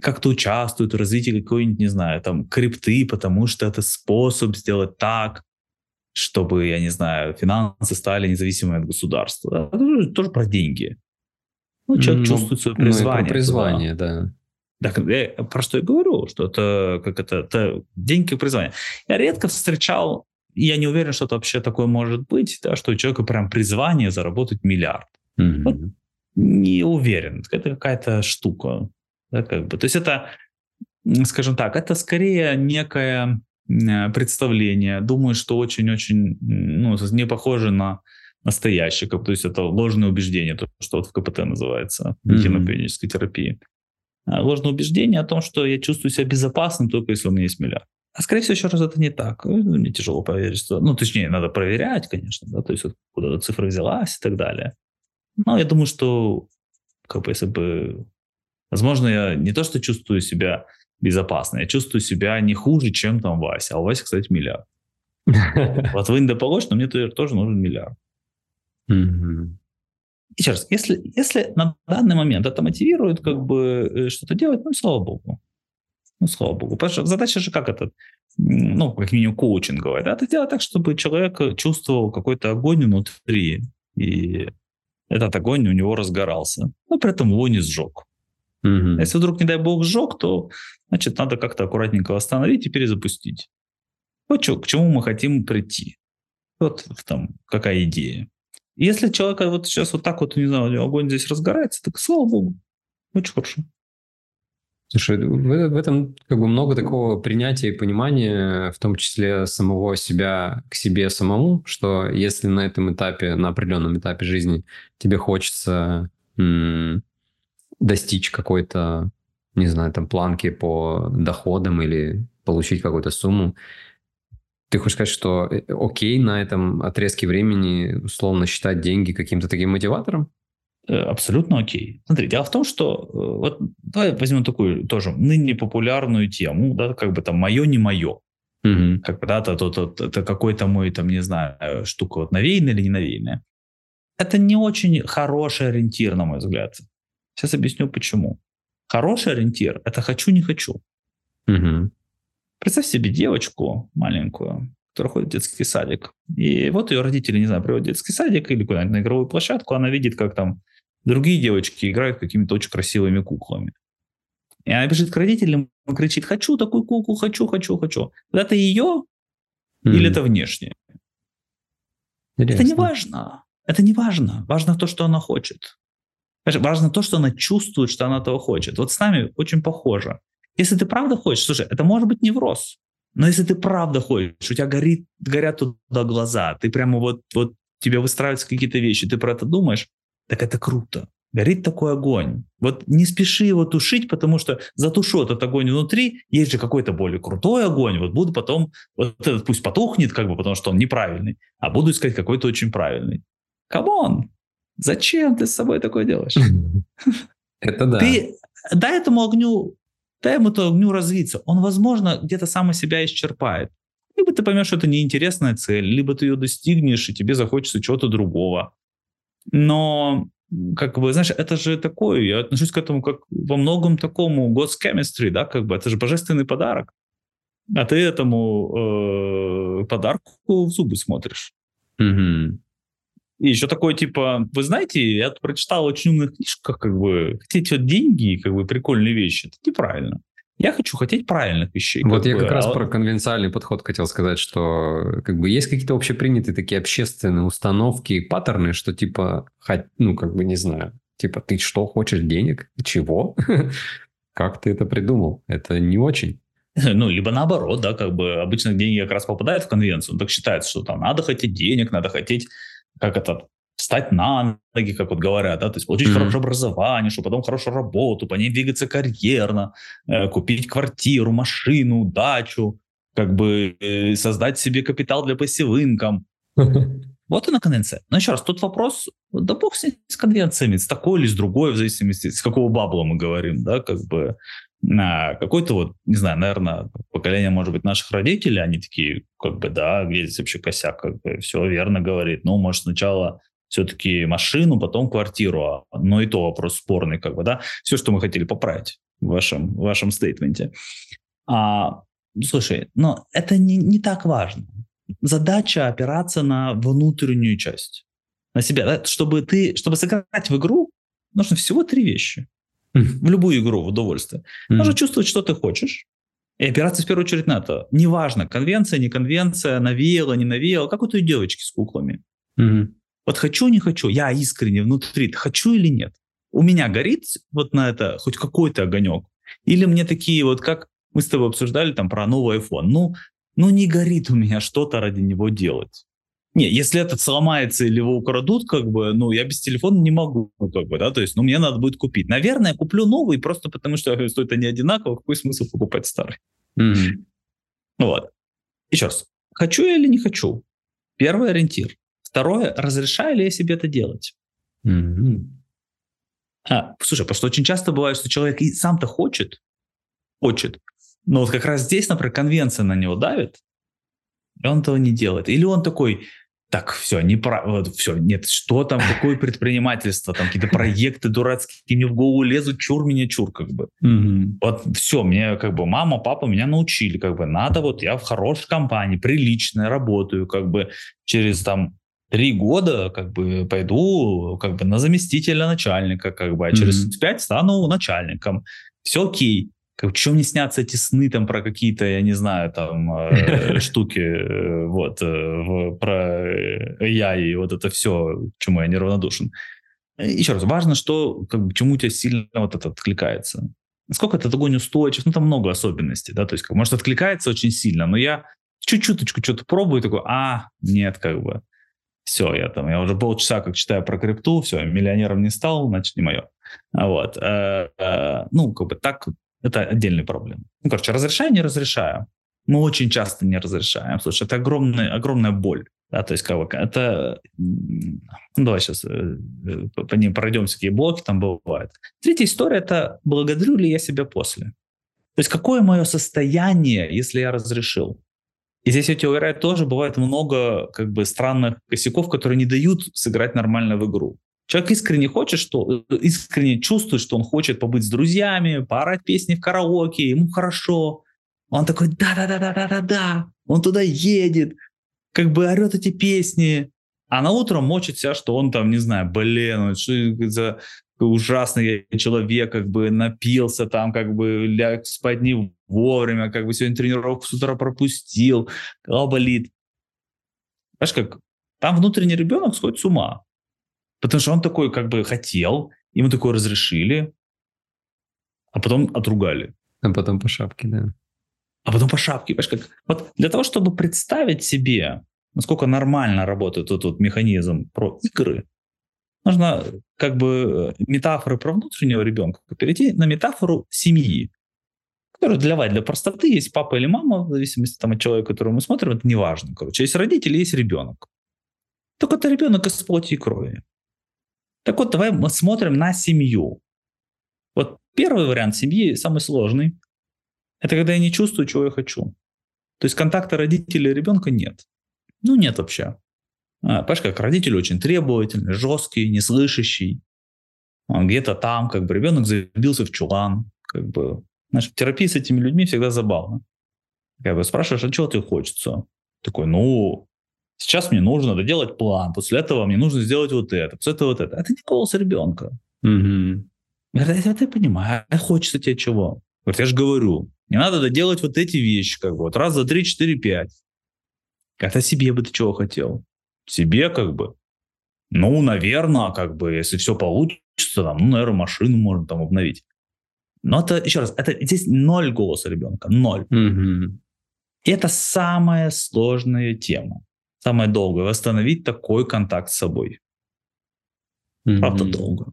как-то участвуют в развитии какой-нибудь, не знаю, там, крипты, потому что это способ сделать так, чтобы, я не знаю, финансы стали независимыми от государства. Это тоже, про деньги. Ну, человек ну, чувствует свое призвание. Ну, про призвание, туда. да. Так, я про что я говорю, что это как это, это деньги как призвание. Я редко встречал, я не уверен, что это вообще такое может быть, да, что у человека прям призвание заработать миллиард. Mm-hmm. Вот не уверен. Это какая-то штука. Да, как бы. То есть это, скажем так, это скорее некое представление. Думаю, что очень-очень ну, не похоже на настоящее. То есть это ложное убеждение, то, что вот в КПТ называется, mm-hmm. терапии. А, ложное убеждение о том, что я чувствую себя безопасным только если у меня есть миллиард. А скорее всего, еще раз это не так. Ну, мне тяжело поверить, что... Ну, точнее, надо проверять, конечно, да, то есть откуда цифра взялась и так далее. Но я думаю, что как бы если бы... Возможно, я не то, что чувствую себя безопасно, я чувствую себя не хуже, чем там Вася. А у Васи, кстати, миллиард. Вот вы не положь, но мне тоже нужен миллиард. Еще раз, если, если на данный момент это мотивирует как бы э, что-то делать, ну, слава богу. Ну, слава богу. Потому что задача же как это, ну, как минимум коучинговая, да, это делать так, чтобы человек чувствовал какой-то огонь внутри, и этот огонь у него разгорался, но при этом его не сжег. Угу. Если вдруг, не дай бог, сжег, то, значит, надо как-то аккуратненько восстановить и перезапустить. Вот что, к чему мы хотим прийти. Вот там какая идея. Если человека вот сейчас вот так вот, не знаю, огонь здесь разгорается, так слава богу, очень хорошо. Слушай, в этом как бы много такого принятия и понимания, в том числе самого себя к себе самому, что если на этом этапе, на определенном этапе жизни тебе хочется м- достичь какой-то, не знаю, там планки по доходам или получить какую-то сумму, ты хочешь сказать, что э, окей на этом отрезке времени условно считать деньги каким-то таким мотиватором? Э, абсолютно окей. Смотри, дело в том, что э, вот давай возьмем такую тоже ныне популярную тему, да, как бы там мое не мое. Угу. Как бы, да, это, это, это, это какой-то мой, там, не знаю, штука вот навеянная или не навеянная. Это не очень хороший ориентир, на мой взгляд. Сейчас объясню, почему. Хороший ориентир – это хочу, не хочу. Угу. Представь себе девочку маленькую, которая ходит в детский садик. И вот ее родители, не знаю, приводят в детский садик или куда-нибудь на игровую площадку, она видит, как там другие девочки играют какими-то очень красивыми куклами. И она бежит к родителям и кричит, хочу такую куклу, хочу, хочу, хочу. Это ее mm. или это внешнее? Интересно. Это не важно. это не важно. Важно то, что она хочет. Важно то, что она чувствует, что она этого хочет. Вот с нами очень похоже. Если ты правда хочешь, слушай, это может быть невроз, но если ты правда хочешь, у тебя горит, горят туда глаза, ты прямо вот, вот тебе выстраиваются какие-то вещи, ты про это думаешь, так это круто. Горит такой огонь. Вот не спеши его тушить, потому что затушу этот огонь внутри, есть же какой-то более крутой огонь, вот буду потом, вот этот пусть потухнет, как бы, потому что он неправильный, а буду искать какой-то очень правильный. Come on, зачем ты с собой такое делаешь? Это да. Ты дай этому огню, дай ему этому огню развиться. Он, возможно, где-то сам себя исчерпает. Либо ты поймешь, что это неинтересная цель, либо ты ее достигнешь, и тебе захочется чего-то другого. Но как бы, знаешь, это же такое, я отношусь к этому как во многом такому God's chemistry, да, как бы, это же божественный подарок. А ты этому э, подарку в зубы смотришь. Мгм. И еще такое, типа, вы знаете, я прочитал очень умных книжках, как бы, хотеть вот деньги, как бы, прикольные вещи, это неправильно. Я хочу хотеть правильных вещей. Вот я бы, как раз а- про конвенциальный подход хотел сказать, что как бы есть какие-то общепринятые такие общественные установки, паттерны, что типа, хот- ну как бы не знаю, типа ты что хочешь денег? Чего? Как ты это придумал? Это не очень. Ну, либо наоборот, да, как бы обычно деньги как раз попадают в конвенцию, так считается, что там надо хотеть денег, надо хотеть, как это, встать на ноги, как вот говорят, да, то есть получить Мгм. хорошее образование, чтобы потом хорошую работу, по ней двигаться карьерно, э, купить квартиру, машину, дачу, как бы э, создать себе капитал для income. Вот она конвенция. Но еще раз, тут вопрос, да бог с, с конвенциями, с такой или с другой, в зависимости, с какого бабла мы говорим, да, как бы на какой-то вот, не знаю, наверное, поколение, может быть, наших родителей, они такие, как бы, да, где здесь вообще косяк, как бы, все верно говорит. Ну, может, сначала все-таки машину, потом квартиру, а, но и то вопрос спорный, как бы, да, все, что мы хотели поправить в вашем, в вашем стейтменте. А, слушай, но это не, не так важно. Задача опираться на внутреннюю часть, на себя. Да? Чтобы, ты, чтобы сыграть в игру, нужно всего три вещи. В любую игру, в удовольствие. Нужно чувствовать, что ты хочешь, и опираться в первую очередь на это. Неважно, конвенция, не конвенция, навеяла, не навеяла, как у той девочки с куклами. Мгм. Вот хочу, не хочу, я искренне внутри, хочу или нет. У меня горит вот на это хоть какой-то огонек. Или мне такие вот, как мы с тобой обсуждали там про новый iPhone. Ну, ну не горит у меня что-то ради него делать. Не, если этот сломается или его украдут, как бы, ну, я без телефона не могу, как бы, да, то есть, ну, мне надо будет купить. Наверное, я куплю новый, просто потому что стоят они одинаково, какой смысл покупать старый? Ну Вот. Еще раз. Хочу я или не хочу? Первый ориентир. Второе, разрешаю ли я себе это делать? Мгм. А, слушай, потому что очень часто бывает, что человек и сам-то хочет, хочет, но вот как раз здесь, например, конвенция на него давит, и он этого не делает. Или он такой, так, все, не про... вот, все, нет, что там, какое предпринимательство, там какие-то проекты дурацкие мне в голову лезут, чур меня, чур, как бы. Вот все, мне как бы мама, папа меня научили, как бы надо вот я в хорошей компании, приличной работаю, как бы через там три года как бы пойду как бы на заместителя начальника, как бы, а через пять стану начальником. Все окей. Как, что мне снятся эти сны там про какие-то, я не знаю, там э, штуки, э, вот, э, в- про э, я и вот это все, к чему я неравнодушен. Э, Еще раз, важно, что, как бы, чему у тебя сильно вот это откликается. Насколько этот огонь устойчив, ну, там много особенностей, да, то есть, как, может, откликается очень сильно, но я чуть-чуточку что-то пробую, такой, а, нет, как бы, все, я там, я уже полчаса как читаю про крипту, все, миллионером не стал, значит, не мое. Вот. э, э, Ну, как бы так, это отдельная проблема. Ну, короче, разрешаю, не разрешаю. Мы очень часто не разрешаем. Слушай, это огромная, огромная боль. Да, то есть, как бы, это... Ну, давай сейчас по ним пройдемся, какие блоки там бывают. Третья история – это благодарю ли я себя после. То есть, какое мое состояние, если я разрешил? И здесь, я тебя уверяю, тоже бывает много как бы странных косяков, которые не дают сыграть нормально в игру. Человек искренне хочет, что искренне чувствует, что он хочет побыть с друзьями, поорать песни в караоке, ему хорошо. Он такой, да-да-да-да-да-да-да. Он туда едет, как бы орет эти песни. А на утро мочит себя, что он там, не знаю, блин, что за ужасный человек, как бы напился там, как бы ляг спать не вовремя, как бы сегодня тренировку с утра пропустил, голова болит. Знаешь, как там внутренний ребенок сходит с ума. Потому что он такой как бы хотел, ему такое разрешили, а потом отругали. А потом по шапке, да. А потом по шапке. Понимаешь, как... Вот для того, чтобы представить себе, насколько нормально работает этот вот механизм про игры, нужно как бы метафоры про внутреннего ребенка перейти на метафору семьи, которая для, для простоты есть папа или мама, в зависимости там, от человека, которого мы смотрим, это не важно. Короче, есть родители, есть ребенок. Только это ребенок из плоти и крови. Так вот, давай мы смотрим на семью. Вот первый вариант семьи, самый сложный, это когда я не чувствую, чего я хочу. То есть контакта родителя и ребенка нет. Ну, нет вообще. А, понимаешь, как родитель очень требовательный, жесткий, неслышащий. Он где-то там, как бы ребенок забился в чулан. Как бы. Знаешь, в терапии с этими людьми всегда забавно. Как бы спрашиваешь, а чего тебе хочется? Такой, ну, сейчас мне нужно доделать план, после этого мне нужно сделать вот это, после этого вот это. Это не голос ребенка. Угу. Говорит, я, я понимаю, а хочется тебе чего? Говорит, я же говорю, не надо доделать вот эти вещи, как бы, вот раз, два, три, четыре, пять. Как-то себе бы ты чего хотел? Себе как бы. Ну, наверное, как бы, если все получится, там, ну, наверное, машину можно там обновить. Но это, еще раз, это здесь ноль голоса ребенка, ноль. Угу. И это самая сложная тема, самая долгая. Восстановить такой контакт с собой. Угу. Правда, долго.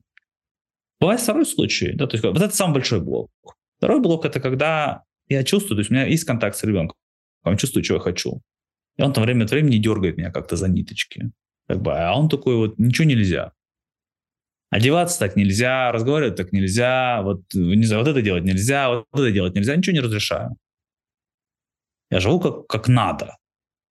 Бывает второй случай, да, то есть вот это самый большой блок. Второй блок это когда я чувствую, то есть у меня есть контакт с ребенком, я чувствую, что я хочу. И он там время от времени дергает меня как-то за ниточки. Как бы, а он такой вот, ничего нельзя. Одеваться так нельзя, разговаривать так нельзя, вот, не знаю, вот это делать нельзя, вот это делать нельзя, ничего не разрешаю. Я живу как, как надо.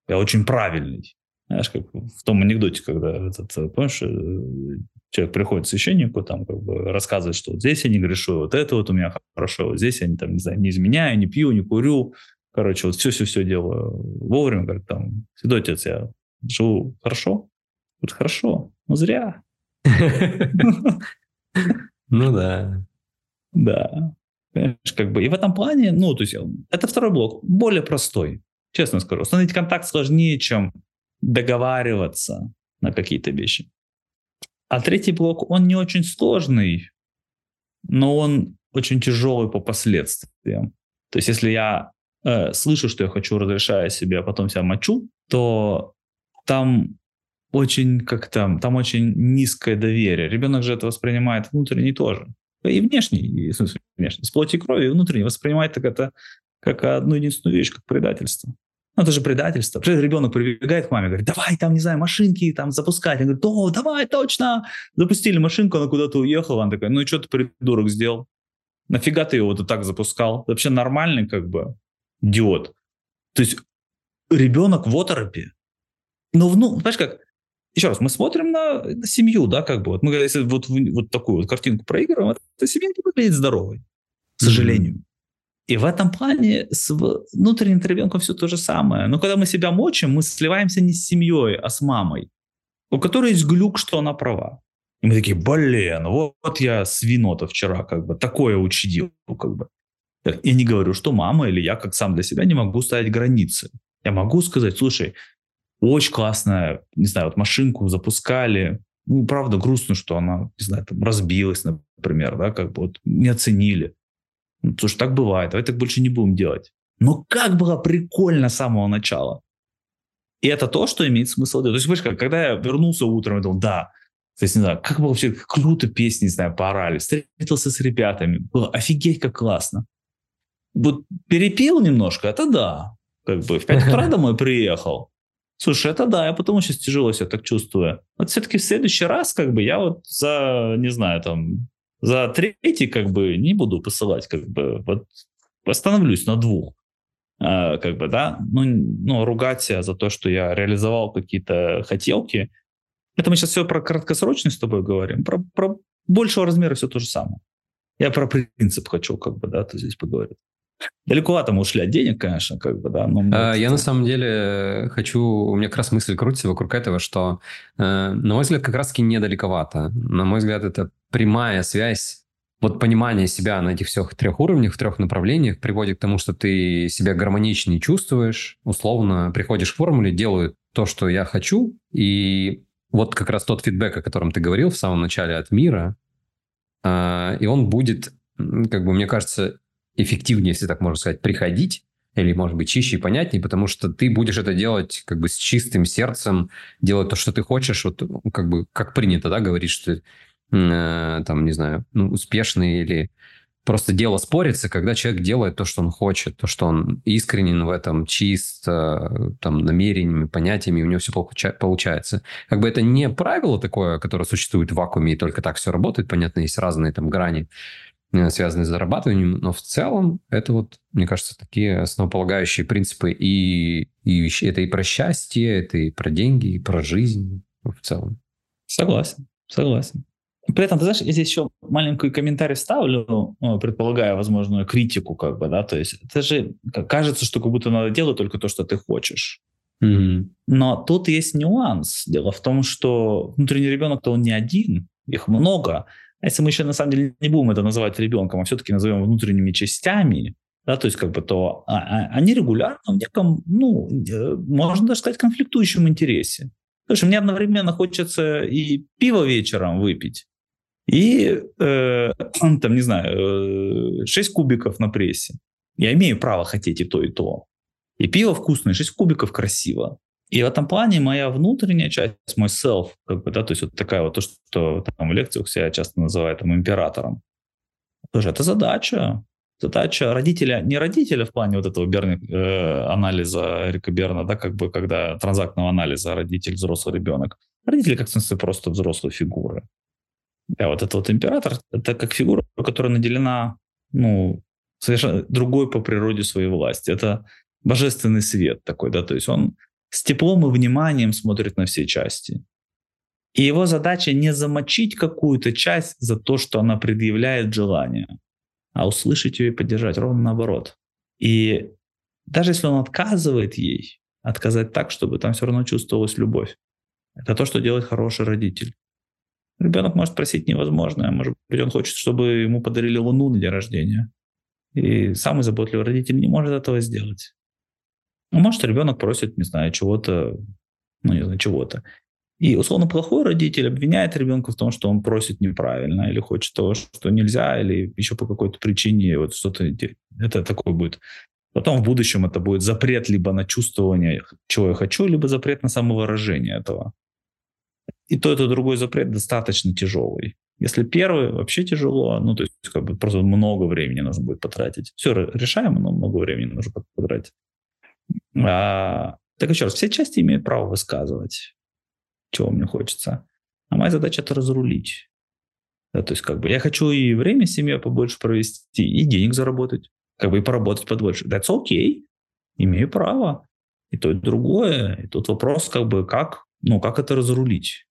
Я очень правильный. Знаешь, как в том анекдоте, когда этот, помнишь, э, человек приходит к священнику, там, как бы рассказывает, что вот здесь я не грешу, вот это вот у меня хорошо, вот здесь я, там, не знаю, не изменяю, не пью, не курю, короче, вот все-все-все делаю вовремя, говорит, там, святой отец, я живу хорошо? Вот хорошо, но зря. Ну да. Да. Понимаешь, как бы, и в этом плане, ну, то есть, это второй блок, более простой, честно скажу. Установить контакт сложнее, чем договариваться на какие-то вещи. А третий блок, он не очень сложный, но он очень тяжелый по последствиям. То есть если я э, слышу, что я хочу, разрешаю себе, а потом себя мочу, то там очень как-то, там очень низкое доверие. Ребенок же это воспринимает внутренний тоже. И внешний, и, в смысле, внешний, с плоти и крови, и внутренний воспринимает так это как одну единственную вещь, как предательство. Ну, это же предательство. Ребенок прибегает к маме, говорит, давай там, не знаю, машинки там запускать. Он говорит, о, давай, точно. Запустили машинку, она куда-то уехала. Она такая, ну и что ты, придурок, сделал? Нафига ты его вот так запускал? Вообще нормальный как бы идиот. То есть ребенок в оторопе. Но, ну, понимаешь как, еще раз, мы смотрим на, на семью, да, как бы. Вот мы, если вот, вот такую вот картинку проигрываем, это семья не выглядит здоровой, к сожалению. Mm-hmm. И в этом плане с внутренним ребенком все то же самое. Но когда мы себя мочим, мы сливаемся не с семьей, а с мамой, у которой есть глюк, что она права. И мы такие, блин, вот, вот я свино-то вчера как бы такое учудил. Как бы. Я не говорю, что мама или я как сам для себя не могу ставить границы. Я могу сказать, слушай, очень классная, не знаю, вот машинку запускали, ну, правда, грустно, что она, не знаю, там разбилась, например, да, как бы вот не оценили. Ну, слушай, так бывает, давай так больше не будем делать. Но как было прикольно с самого начала. И это то, что имеет смысл делать. То есть, понимаешь, когда я вернулся утром, я думал, да, то есть, не знаю, как было вообще круто песни, не знаю, поорали, встретился с ребятами, было офигеть, как классно. Вот перепил немножко, это да. Как бы в 5 утра домой приехал. Слушай, это да, я потому сейчас тяжело себя так чувствую. Вот все-таки в следующий раз, как бы, я вот за, не знаю, там, за третий как бы не буду посылать, как бы вот остановлюсь на двух. А, как бы, да, ну, ну, ругать за то, что я реализовал какие-то хотелки. Это мы сейчас все про краткосрочность с тобой говорим, про, про большего размера все то же самое. Я про принцип хочу, как бы, да, то здесь поговорить. Далековато мы ушли от денег, конечно, как бы, да. Но а, я на самом деле хочу, у меня как раз мысль крутится вокруг этого, что, э, на мой взгляд, как раз-таки недалековато. На мой взгляд, это прямая связь вот понимание себя на этих всех трех уровнях, в трех направлениях приводит к тому, что ты себя гармоничнее чувствуешь, условно приходишь к формуле, делаю то, что я хочу, и вот как раз тот фидбэк, о котором ты говорил в самом начале от мира, э, и он будет, как бы, мне кажется, эффективнее, если так можно сказать, приходить, или, может быть, чище и понятнее, потому что ты будешь это делать как бы с чистым сердцем, делать то, что ты хочешь, вот как бы, как принято, да, говорить, что э, там, не знаю, ну, успешный или просто дело спорится, когда человек делает то, что он хочет, то, что он искренен в этом, чист, э, там, намерениями, понятиями, у него все получается. Как бы это не правило такое, которое существует в вакууме, и только так все работает, понятно, есть разные там грани, связанные с зарабатыванием, но в целом это вот, мне кажется, такие основополагающие принципы и, и вещи. Это и про счастье, это и про деньги, и про жизнь в целом. Согласен, согласен. При этом, ты знаешь, я здесь еще маленький комментарий ставлю, ну, предполагая возможную критику, как бы, да, то есть это же кажется, что как будто надо делать только то, что ты хочешь. Mm-hmm. Но тут есть нюанс. Дело в том, что внутренний ребенок-то он не один, их много. А если мы еще на самом деле не будем это называть ребенком, а все-таки назовем внутренними частями, да, то есть как бы то а, а, они регулярно в неком, ну, э, можно даже сказать, конфликтующем интересе. Что мне одновременно хочется и пиво вечером выпить, и, э, там, не знаю, э, 6 кубиков на прессе. Я имею право хотеть и то, и то. И пиво вкусное, 6 кубиков красиво. И в этом плане моя внутренняя часть, мой self, как бы, да, то есть вот такая вот то, что там в лекциях себя часто называют там императором. Тоже это задача. Задача родителя, не родителя в плане вот этого Берни, э, анализа Эрика Берна, да, как бы когда транзактного анализа родитель, взрослый ребенок. Родители как в смысле просто взрослые фигуры. А вот этот вот император, это как фигура, которая наделена, ну, совершенно другой по природе своей власти. Это божественный свет такой, да, то есть он с теплом и вниманием смотрит на все части. И его задача не замочить какую-то часть за то, что она предъявляет желание, а услышать ее и поддержать, ровно наоборот. И даже если он отказывает ей, отказать так, чтобы там все равно чувствовалась любовь. Это то, что делает хороший родитель. Ребенок может просить невозможное. Может быть, он хочет, чтобы ему подарили луну на день рождения. И самый заботливый родитель не может этого сделать. Ну, может, ребенок просит, не знаю, чего-то, ну, не знаю, чего-то. И условно плохой родитель обвиняет ребенка в том, что он просит неправильно или хочет того, что нельзя, или еще по какой-то причине вот что-то это такое будет. Потом в будущем это будет запрет либо на чувствование, чего я хочу, либо запрет на самовыражение этого. И то, и то другой запрет достаточно тяжелый. Если первый, вообще тяжело, ну, то есть как бы просто много времени нужно будет потратить. Все решаемо, но много времени нужно потратить. А, так еще раз, все части имеют право высказывать, чего мне хочется. А моя задача это разрулить. Да, то есть как бы я хочу и время с семьей побольше провести, и денег заработать, как бы и поработать побольше. That's okay. Имею право. И то, и другое. И тут вопрос как бы как, ну, как это разрулить.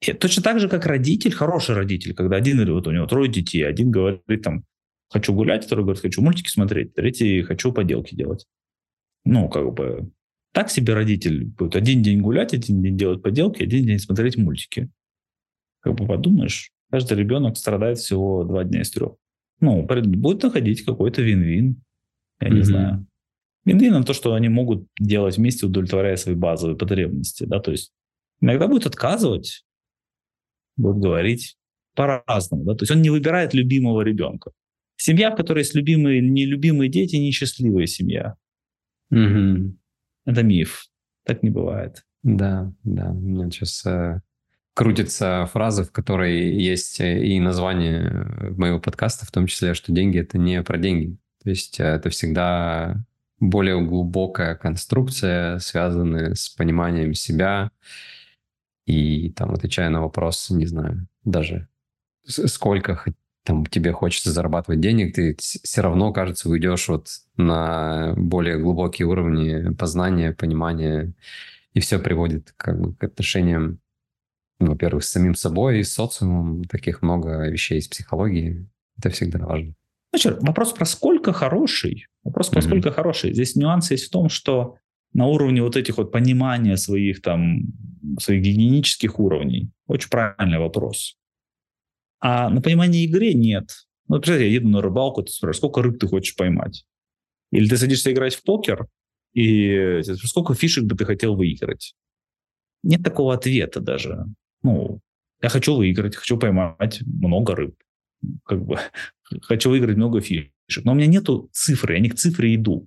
И точно так же, как родитель, хороший родитель, когда один или вот у него трое детей, один говорит там, хочу гулять, второй говорит, хочу мультики смотреть, третий хочу поделки делать ну, как бы, так себе родитель будет один день гулять, один день делать поделки, один день смотреть мультики. Как бы подумаешь, каждый ребенок страдает всего два дня из трех. Ну, будет находить какой-то вин-вин. Я mm-hmm. не знаю. Вин-вин на то, что они могут делать вместе, удовлетворяя свои базовые потребности. Да? То есть иногда будет отказывать, будет говорить по-разному. Да? То есть он не выбирает любимого ребенка. Семья, в которой есть любимые или нелюбимые дети, несчастливая семья. Угу. Это миф. Так не бывает. Да, да. У меня сейчас э, крутится фраза, в которой есть э, и название моего подкаста, в том числе, что деньги — это не про деньги. То есть э, это всегда более глубокая конструкция, связанная с пониманием себя. И там, отвечая на вопрос, не знаю, даже сколько там тебе хочется зарабатывать денег, ты все равно, кажется, уйдешь вот на более глубокие уровни познания, понимания, и все приводит как бы к отношениям, во-первых, с самим собой, и с социумом, таких много вещей из психологии. Это всегда важно. Значит, вопрос про сколько хороший. Вопрос про mm-hmm. сколько хороший. Здесь нюанс есть в том, что на уровне вот этих вот понимания своих там, своих гигиенических уровней, очень правильный вопрос. А на понимание игры нет. Ну, представляете, я еду на рыбалку, ты спрашиваешь, сколько рыб ты хочешь поймать? Или ты садишься играть в покер, и сколько фишек бы ты хотел выиграть? нет такого ответа даже. Ну, я хочу выиграть, хочу поймать много рыб. Как бы хочу выиграть много фишек. Но у меня нету цифры, я не к цифре иду.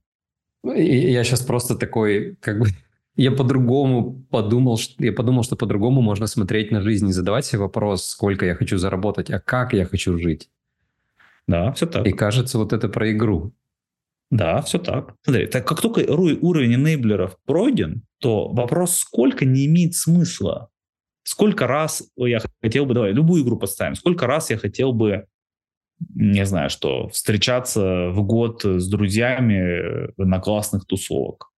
Я сейчас просто такой, как бы, я по-другому подумал, что, я подумал, что по-другому можно смотреть на жизнь, не задавать себе вопрос, сколько я хочу заработать, а как я хочу жить. Да, все так. И кажется, вот это про игру. Да, все так. Смотри, так как только уровень энейблеров пройден, то вопрос сколько не имеет смысла. Сколько раз я хотел бы, давай, любую игру поставим, сколько раз я хотел бы, не знаю что, встречаться в год с друзьями на классных тусовок.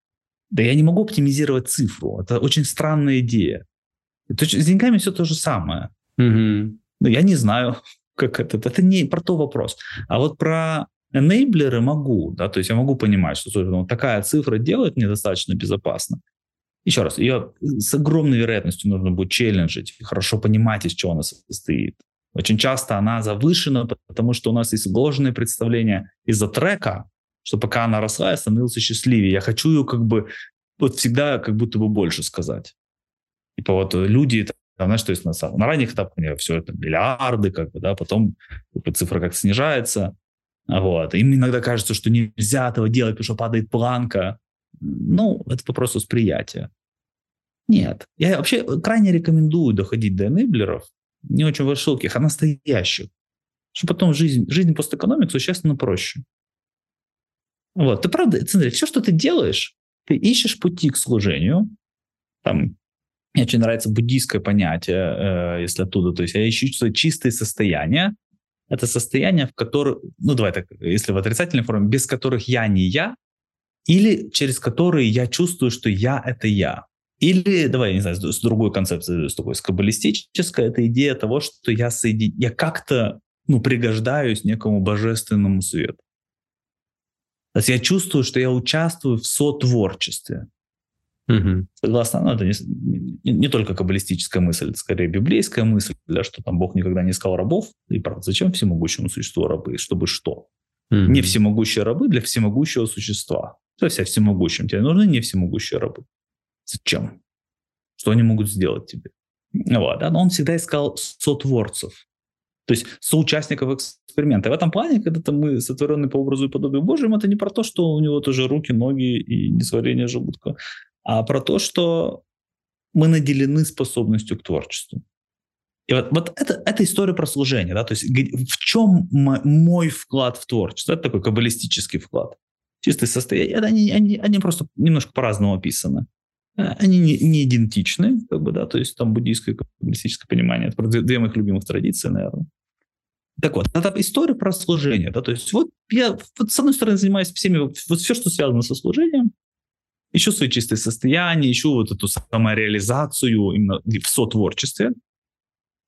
Да я не могу оптимизировать цифру. Это очень странная идея. Это, с деньгами все то же самое. Угу. Ну, я не знаю, как это. Это не про то вопрос. А вот про Энейблеры могу, да, то есть я могу понимать, что ну, такая цифра делает недостаточно безопасно. Еще раз, ее с огромной вероятностью нужно будет челленджить, хорошо понимать, из чего она состоит. Очень часто она завышена, потому что у нас есть ложное представление из-за трека, что пока она росла, я становился счастливее. Я хочу ее как бы вот всегда как будто бы больше сказать. Типа вот люди, там, знаешь, то есть на, на ранних этапах все это миллиарды, как бы, да, потом цифра как снижается. Вот. Им иногда кажется, что нельзя этого делать, потому что падает планка. Ну, это вопрос восприятия. Нет. Я вообще крайне рекомендую доходить до энейблеров, не очень высоких, а настоящих. Чтобы потом жизнь, жизнь постэкономик существенно проще. Вот. Ты правда, смотри, все, что ты делаешь, ты ищешь пути к служению. Там, мне очень нравится буддийское понятие, э, если оттуда. То есть я ищу чистые состояния, это состояние, в котором, ну давай так, если в отрицательной форме, без которых я не я, или через которые я чувствую, что я — это я. Или, давай, я не знаю, с другой концепцией, с такой, с каббалистической, это идея того, что я, соедин... я как-то ну, пригождаюсь некому божественному свету. То есть я чувствую, что я участвую в сотворчестве. Угу. Согласно, ну, это не, не, не только каббалистическая мысль, это скорее библейская мысль, да, что там Бог никогда не искал рабов. И правда, зачем всемогущему существу рабы? Чтобы что? Угу. Не всемогущие рабы для всемогущего существа. То есть, а всемогущим тебе нужны не всемогущие рабы. Зачем? Что они могут сделать тебе? Вот, да? Но он всегда искал сотворцев. То есть соучастников эксперимента. И в этом плане, когда мы сотворены по образу и подобию Божьему, это не про то, что у него тоже руки, ноги и несварение желудка а про то, что мы наделены способностью к творчеству. И вот, вот это, это история про служение. Да? То есть в чем мой вклад в творчество? Это такой каббалистический вклад. Чистые состояния, они, они, они просто немножко по-разному описаны. Э, они не, не идентичны, как бы, да, то есть там буддийское каббалистическое понимание. Это две моих любимых традиции, наверное. Так вот, это история про служение. Да? То есть вот я, вот, с одной стороны, занимаюсь всеми, вот все, что связано со служением, ищу свои чистые состояния, ищу вот эту самореализацию именно в сотворчестве.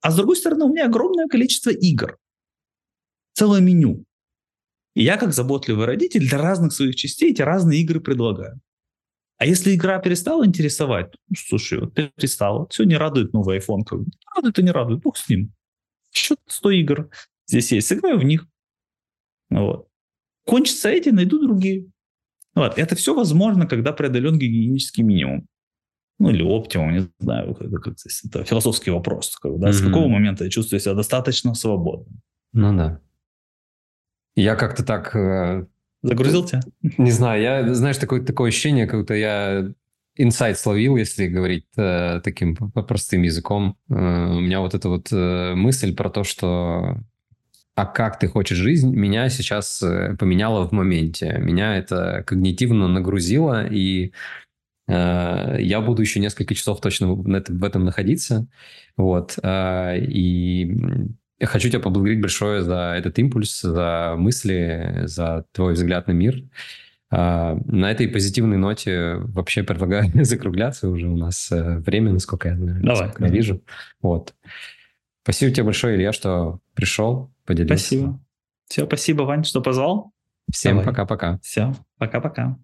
А с другой стороны, у меня огромное количество игр, целое меню. И я, как заботливый родитель, для разных своих частей эти разные игры предлагаю. А если игра перестала интересовать, ну, слушай, вот перестала, все, не радует новый iPhone. Как бы. Радует и не радует, бог с ним. Еще 100 игр здесь есть, сыграю в них. Вот. Кончится эти, найду другие. Вот. Это все возможно, когда преодолен гигиенический минимум. Ну, или оптимум, не знаю, как, как, это философский вопрос. Как, да, mm-hmm. С какого момента я чувствую себя достаточно свободным? Ну да. Я как-то так... Загрузил тебя? Не знаю, я, знаешь, такое, такое ощущение, как будто я инсайт словил, если говорить э, таким простым языком. Э, у меня вот эта вот э, мысль про то, что а как ты хочешь жизнь, меня сейчас э, поменяло в моменте. Меня это когнитивно нагрузило, и э, я буду еще несколько часов точно в этом находиться. Вот. Э, и я хочу тебя поблагодарить большое за этот импульс, за мысли, за твой взгляд на мир. Uh, на этой позитивной ноте вообще предлагаю закругляться уже у нас uh, время, насколько я знаю, давай, насколько давай. я вижу. Вот. Спасибо тебе большое, Илья, что пришел, поделился. Спасибо. Все, спасибо, Вань, что позвал. Всем пока-пока. Все, пока-пока.